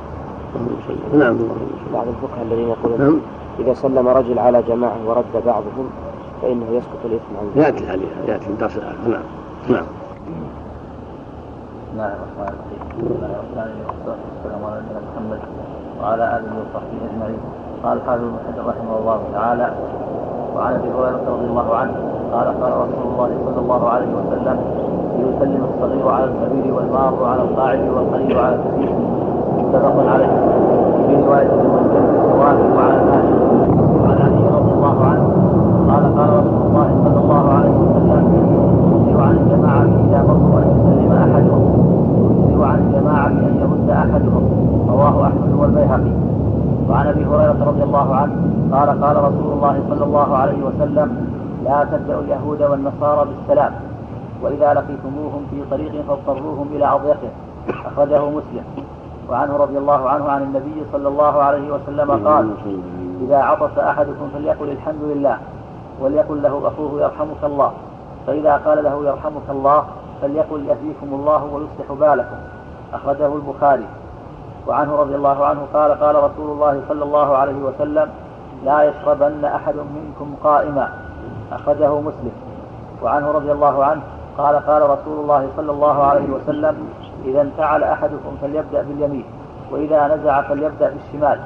اللهم صل نعم. بعض الفقهاء الذين يقولون نعم. إذا سلم رجل على جماعة ورد بعضهم فإنه يسقط الإثم عن يأتي الحديث يأتي في درس نعم. نعم. بسم الله الرحمن الرحيم. بسم الله الرحمن الرحيم. والصلاة والسلام على نبينا محمد وعلى آله وصحبه أجمعين. قال حافظ بن حجر رحمه الله تعالى وعن أبي هريرة رضي الله عنه قال قال رسول الله صلى الله عليه وسلم ليسلم الصغير على الكبير والمار على القاعد والقليل على الكثير متفق عليه. في رواية المسلم الصواب وعلى الهاشم وعن علي رضي الله عنه قال قال رسول الله صلى الله عليه وسلم يسير عن الجماعة إذا مروا ان يسلم أحدهم. يسير عن الجماعة ان يمد أحدهم. رواه أحمد والبيهقي. وعن أبي هريرة رضي الله عنه قال قال رسول الله صلى الله عليه وسلم لا تبدأوا اليهود والنصارى بالسلام وإذا لقيتموهم في طريق فاضطروهم إلى أضيقه أخرجه مسلم. وعنه رضي الله عنه عن النبي صلى الله عليه وسلم قال إذا عطس أحدكم فليقل الحمد لله وليقل له أخوه يرحمك الله. فإذا قال له يرحمك الله فليقل يهديكم الله ويصلح بالكم. أخرجه البخاري. وعنه رضي الله عنه قال قال رسول الله صلى الله عليه وسلم لا يشربن أحد منكم قائما. أخرجه مسلم. وعنه رضي الله عنه قال قال رسول الله صلى الله عليه وسلم إذا انتعل أحدكم فليبدأ باليمين وإذا نزع فليبدأ بالشمال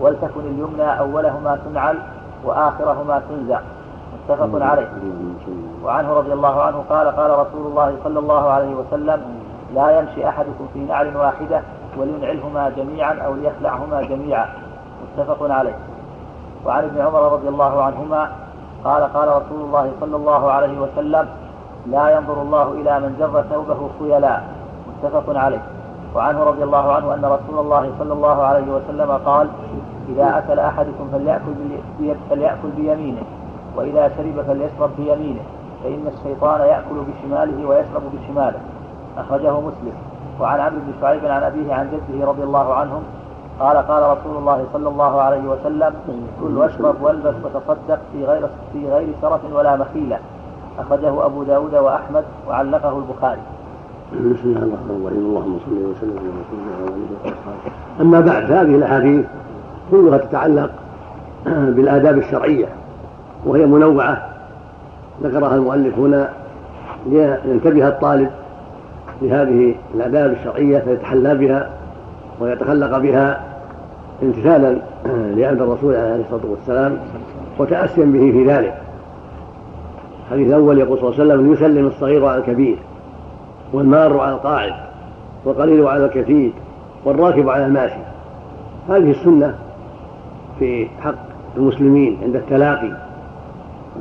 ولتكن اليمنى أولهما تنعل وآخرهما تنزع. متفق عليه. وعنه رضي الله عنه قال قال رسول الله صلى الله عليه وسلم لا يمشي أحدكم في نعل واحدة ولينعلهما جميعا أو ليخلعهما جميعا. متفق عليه. وعن ابن عمر رضي الله عنهما قال قال رسول الله صلى الله عليه وسلم لا ينظر الله إلى من جر ثوبه خيلاء متفق عليه. وعنه رضي الله عنه أن رسول الله صلى الله عليه وسلم قال إذا أكل أحدكم فليأكل, فليأكل بيمينه وإذا شرب فليشرب بيمينه فإن الشيطان يأكل بشماله ويشرب بشماله. أخرجه مسلم. وعن عمرو بن شعيب عن أبيه عن جده رضي الله عنهم قال قال رسول الله صلى الله عليه وسلم كل واشرب والبس وتصدق في غير في غير سرف ولا مخيلة. أخرجه أبو داود وأحمد وعلقه البخاري. بسم الله الرحمن الرحيم اللهم صل وسلم على رسول الله وعلى اله وصحبه أما بعد هذه الأحاديث كلها تتعلق بالآداب الشرعية وهي منوعة. ذكرها المؤلف هنا لينتبه الطالب لهذه الأداب الشرعية فيتحلى بها ويتخلق بها امتثالا لأمر الرسول عليه الصلاة والسلام وتأسيا به في ذلك. الحديث الأول يقول صلى الله عليه وسلم يسلم الصغير على الكبير والمار على القاعد والقليل على الكثير والراكب على الماشي. هذه السنة في حق المسلمين عند التلاقي.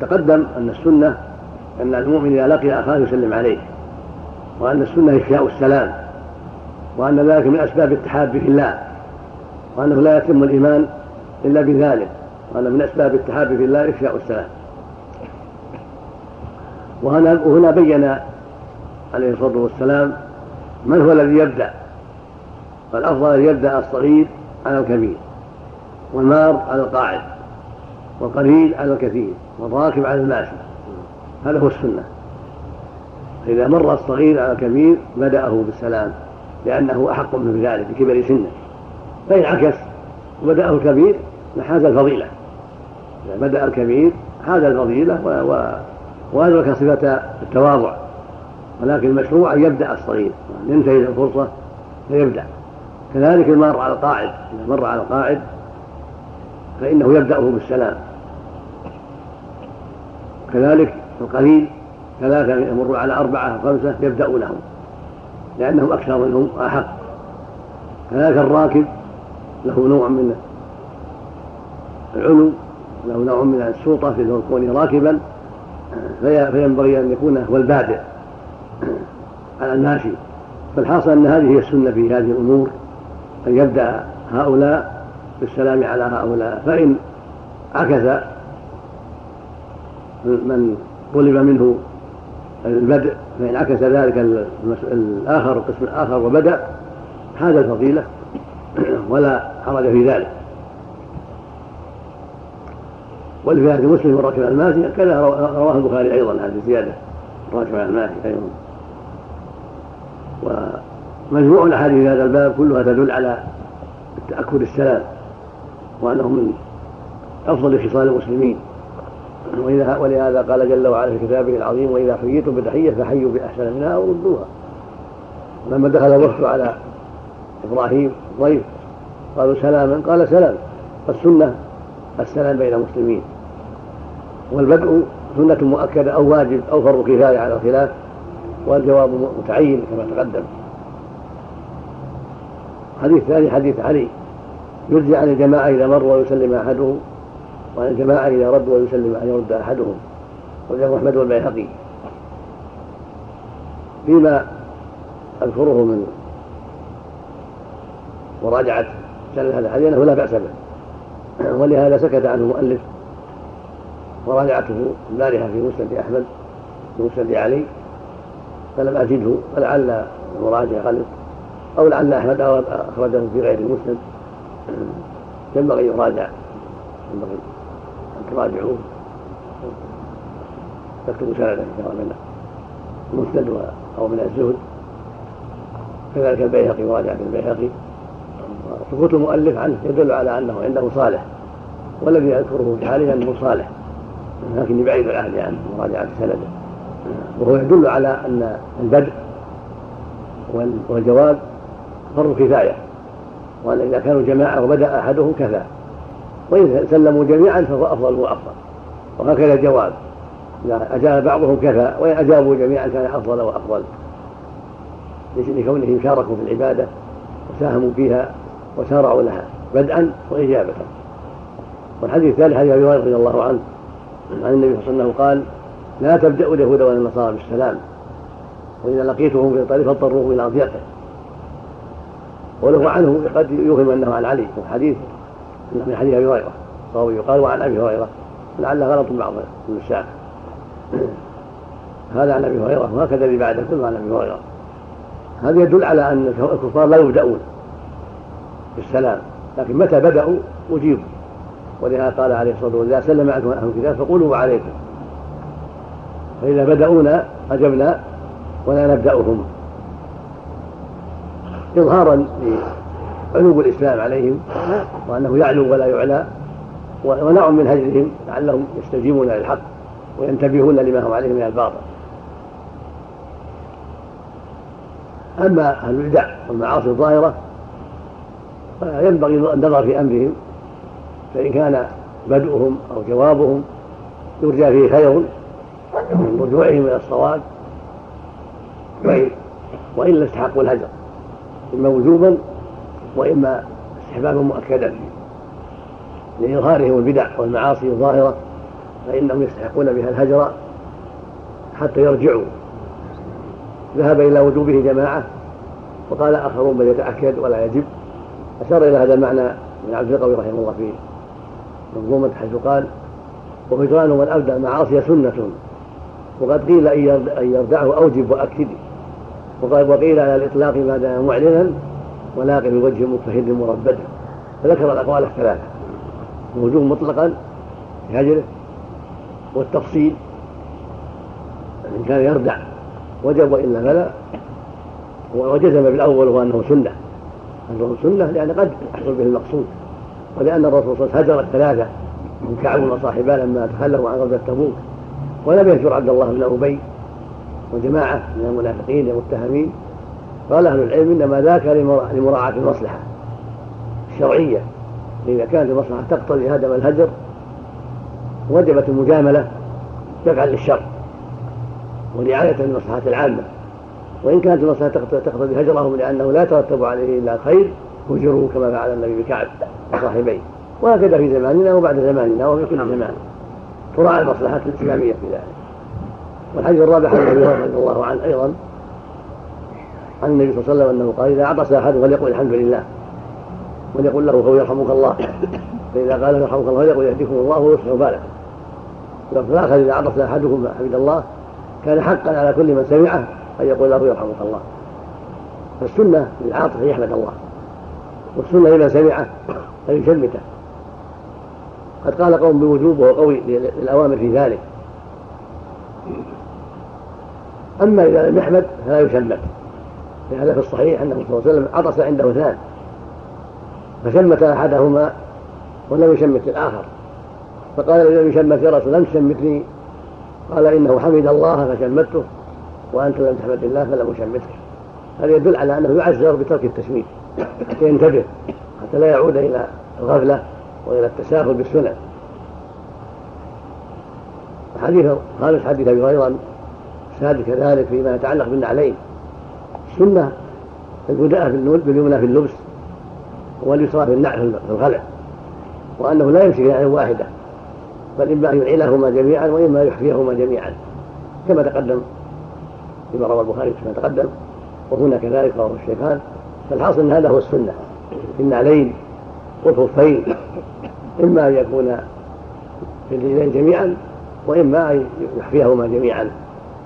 تقدم أن السنة أن المؤمن إذا لقي أخاه يسلم عليه. وأن السنة إفشاء السلام وأن ذلك من أسباب التحاب في الله وأنه لا يتم الإيمان إلا بذلك وأن من أسباب التحاب في الله إفشاء السلام. وهنا وهنا بين عليه الصلاة والسلام من هو الذي يبدأ فالأفضل أن يبدأ الصغير على الكبير والمار على القاعد والقليل على الكثير والراكب على الماشي هذا هو السنة. فإذا مر الصغير على الكبير بدأه بالسلام لأنه أحق منه بذلك بكبر سنه. فإن عكس وبدأه الكبير لحاز الفضيلة. إذا بدأ الكبير حاز الفضيلة وأدرك صفة التواضع. ولكن المشروع أن يبدأ الصغير. ينتهي الفرصة فيبدأ. كذلك المار على القاعد إذا مر على القاعد فإنه يبدأه بالسلام. كذلك القليل ثلاثة يمر على أربعة أو خمسة يبدأ لهم لأنهم أكثر منهم أحق. كذلك الراكب له نوع من العلو له نوع من السلطة في كونه راكبا فينبغي أن يكون هو البادئ على الماشي. فالحاصل أن هذه هي السنة في هذه الأمور أن يبدأ هؤلاء بالسلام على هؤلاء. فإن عكس من طلب منه البدء فإن عكس ذلك الآخر القسم الآخر وبدأ هذا الفضيلة. ولا حرج في ذلك. ولفي هذه مسلم الراكب على الماشي كذا رواه البخاري أيضا هذه الزيادة الراكب على الماشي أيضا. ومجموع الأحاديث هذا الباب كلها تدل على تأكد السلام وأنه من أفضل خصال المسلمين. ولهذا قال جل وعلا في كتابه العظيم وإذا حييتم بتحية فحيوا بأحسن منها أو ردوها لما دخل الوفد على إبراهيم ضيف قالوا سلاما. قال سلام فالسنه السلام بين المسلمين. والبدء سنة مؤكدة أو واجب أو فرض كفاية على الخلاف والجواب متعين كما تقدم. حديث ثاني حديث علي. يرجع عن الجماعة إذا مر ويسلم أحدهم. وعن الجماعة إذا رد ويسلم أن يرد أحدهم. وجاء أحمد والبيهقي. فيما أذكره من مراجعة سنة هذا الحديث أنه لا بأس به. ولهذا سكت عنه المؤلف وراجعته البارحة في مسند أحمد في مسند علي فلم أجده فلعل المراجع غلط أو لعل أحمد أخرجه في غير المسند. ينبغي يراجع. ينبغي. أن تراجعوه تكتبوا سندا سواء من المسند أو من الزهد. كذلك البيهقي مراجعة البيهقي. سكوت المؤلف عنه يدل على أنه عنده صالح والذي يذكره في حاله أنه صالح. لكن بعيد العهد عنه مراجعة سنده. وهو يدل على أن البدء والجواب فرض كفاية. وأن إذا كانوا جماعة وبدأ أحدهم كفى. وإن سلموا جميعا فهو أفضل وأفضل. وهكذا الجواب. إذا أجاب بعضهم كفى وإن أجابوا جميعا كان أفضل وأفضل. لكونهم شاركوا في العبادة وساهموا فيها وسارعوا لها بدءا وإجابة. والحديث الثالث حديث أبي هريرة رضي الله عنه عن النبي صلى الله عليه وسلم قال لا تبدأوا اليهود والنصارى بالسلام. وإذا لقيتهم في الطريق فاضطروه إلى أضيقه وله عنه قد يوهم أنه عن علي. الحديث من حديث أبي هريرة فهو يقال وعن أبي هريرة لعل غلط بعض النساخ هذا عن أبي هريرة وهكذا اللي بعده كله عن أبي هريرة. هذا يدل على أن الكفار لا يبدأون بالسلام لكن متى بدأوا؟ أجيبوا. ولهذا قال عليه الصلاة والسلام إذا سلم عنكم أهل الكتاب فقولوا وعليكم. فإذا بدأونا أجبنا ولا نبدأهم. إظهارا لعلو الإسلام عليهم وأنه يعلو ولا يعلى ونوع من هجرهم لعلهم يستجيبون للحق وينتبهون لما هم عليه من الباطل. أما أهل البدع والمعاصي الظاهرة فينبغي النظر في أمرهم فإن كان بدؤهم أو جوابهم يرجى فيه خير من رجوعهم إلى الصواب وإلا استحقوا الهجر. إما وجوبا وإما استحبابا مؤكدا لإظهارهم البدع والمعاصي الظاهرة فإنهم يستحقون بها الهجر حتى يرجعوا. ذهب إلى وجوبه جماعة وقال آخرون بل يتأكد ولا يجب. أشار إلى هذا المعنى من عبد القوي رحمه الله في منظومة حيث قال وهجران من أبدأ المعاصي سنة وقد قيل أن يردعه أوجب وقال وقيل على الإطلاق ما دام معلنا ولاقي بوجه مجتهد مربد. فذكر الأقوال الثلاثة. الوجوب مطلقا بهجره والتفصيل. إن كان يردع. وجب وإلا فلا وجزم بالأول وهو أنه سنة. أنه سنة لأن قد يحصل به المقصود. ولأن الرسول صلى الله عليه وسلم هجر الثلاثة. من كعب وصاحبه لما تخلفوا عن غزوة تبوك. ولم يهجر عبد الله بن أبي. وجماعة من المنافقين المتهمين قال أهل العلم إنما ذاك لمراعاة المصلحة الشرعية. إذا كانت المصلحة تقتضي هدم الهجر وجبت المجاملة دفعا للشر ورعاية للمصلحة العامة. وإن كانت المصلحة تقتضي هجرهم لأنه لا يترتب عليه إلا الخير هجروا كما فعل النبي بكعب وصاحبيه وهكذا في زماننا وبعد زماننا وفي كل زمان. تراعى المصلحات الإسلامية في ذلك. والحديث الرابع عن أبي هريرة رضي الله عنه أيضا عن النبي صلى الله عليه وسلم أنه قال إذا عطس أحد فليقل الحمد لله. وليقل له هو يرحمك الله. فإذا قال يرحمك الله فليقل يهديكم الله ويصلح بالكم. وفي الآخر إذا عطس أحدكم فحمد الله كان حقا على كل من سمعه أن يقول له يرحمك الله. فالسنة للعاطف أن يحمد الله. والسنة لمن سمعه أن يشمته قد قال قوم بوجوب وهو قوي للأوامر في ذلك. أما إذا لم يحمد فلا يشمت لهذا في الصحيح أنه صلى الله عليه وسلم عطس عنده اثنان فشمت أحدهما ولم يشمت الآخر. فقال لم يشمت يا رسول لم تشمتني؟ قال إنه حمد الله فشمته وأنت لم تحمد الله فلم أشمتك هذا يدل على أنه يعذر بترك التشميت حتى ينتبه حتى لا يعود إلى الغفلة وإلى التساهل بالسنن. الحديث الخامس حديث أبي هريرة السادس كذلك فيما يتعلق بالنعلين. السنة البداء باليمنى في اللبس واليسرى في النعل في الخلع وأنه لا يمسك نعلا واحدة بل إما أن يعينهما جميعا وإما يحفيهما جميعا كما تقدم فيما روى البخاري كما تقدم وهنا كذلك رواه الشيخان فالحاصل أن هذا هو السنة في النعلين والخفين إما أن يكون في الرجلين جميعا وإما أن يحفيهما جميعا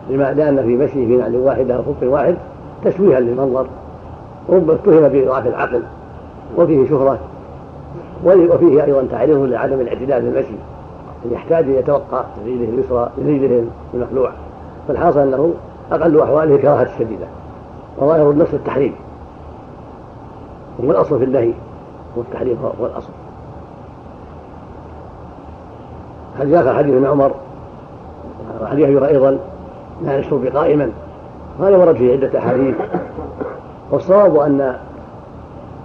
لما لأن في مشيه في نعل واحدة أو خف واحد تشويها للمنظر ربما اتهم بضعف العقل وفيه شهرة وفيه أيضا تعريض لعدم الاعتدال في المشي أن يحتاج أن يتوقع رجله اليسرى لرجله المخلوع. فالحاصل أنه أقل أحواله كراهة الشديدة وظاهر النص التحريم. وهو الأصل في النهي والتحريم هو الأصل. هل ذاك حديث ابن عمر؟ أبي أيضا نهى الشرب قائما. هذا ورد فيه عدة أحاديث. والصواب أن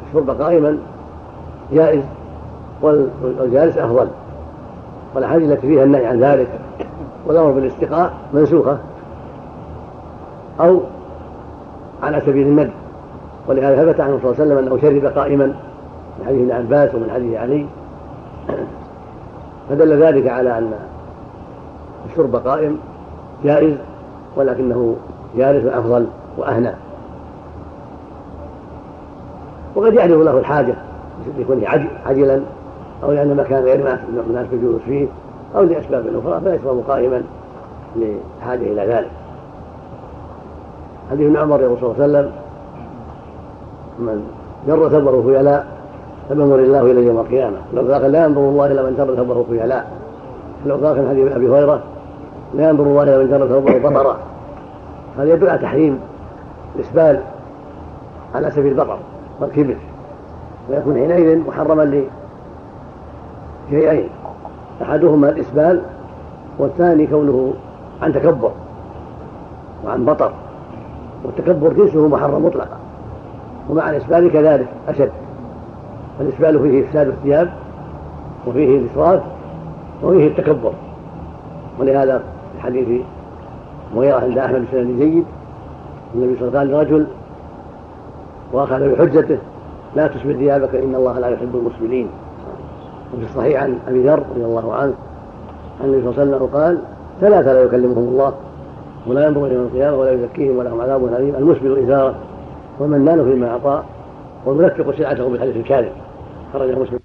الشرب قائما جائز والجالس أفضل. والأحاديث التي فيها النهي عن ذلك والأمر بالاستقاء منسوخة أو على سبيل الندب ولهذا ثبت عنه صلى الله عليه وسلم أنه شرب قائما من حديث ابن عباس ومن حديث علي. فدل ذلك على أن الشرب قائم جائز ولكنه جالس أفضل وأهنى وقد يحدث له الحاجة لكونه عجلا أو لأن مكان غير مناسب الجلوس فيه أو لأسباب أخرى فيشرب قائما لحاجة إلى ذلك. حديث ابن عمر يقول صلى الله عليه وسلم من جر ثوبه خيلاء فمن الله اليه يوم القيامة. لو قال لا ينظر الله إلى من جر ثوبه خيلاء لو في حديث أبي هريرة لا ينظر الله إلى من جر ثوبه بطرا هذا يدل على تحريم الإسبال على سبيل البطر والكبر ويكون حينئذ محرما لشيئين أحدهما الإسبال والثاني كونه عن تكبر وعن بطر والتكبر جنسه محرم مطلقا ومع الإسبال كذلك أشد الإسبال فيه إفساد الثياب وفيه الإسراف وفيه التكبر ولهذا في مغيرة عند أحمد بن جيد النبي صلى الله عليه وسلم قال لرجل وأخذ بحجته لا تسبل ثيابك إن الله لا يحب المسبلين وفي الصحيح عن أبي ذر رضي الله عنه عن النبي صلى الله عليه وسلم قال ثلاثة لا يكلمهم الله ولا ينظر إلى القيامة ولا يزكيهم ولهم عذاب أليم. المسبل إزارة. والمنان فيما اعطى والمنفق سلعته بالحديث الكاذب. خرجه مسلم.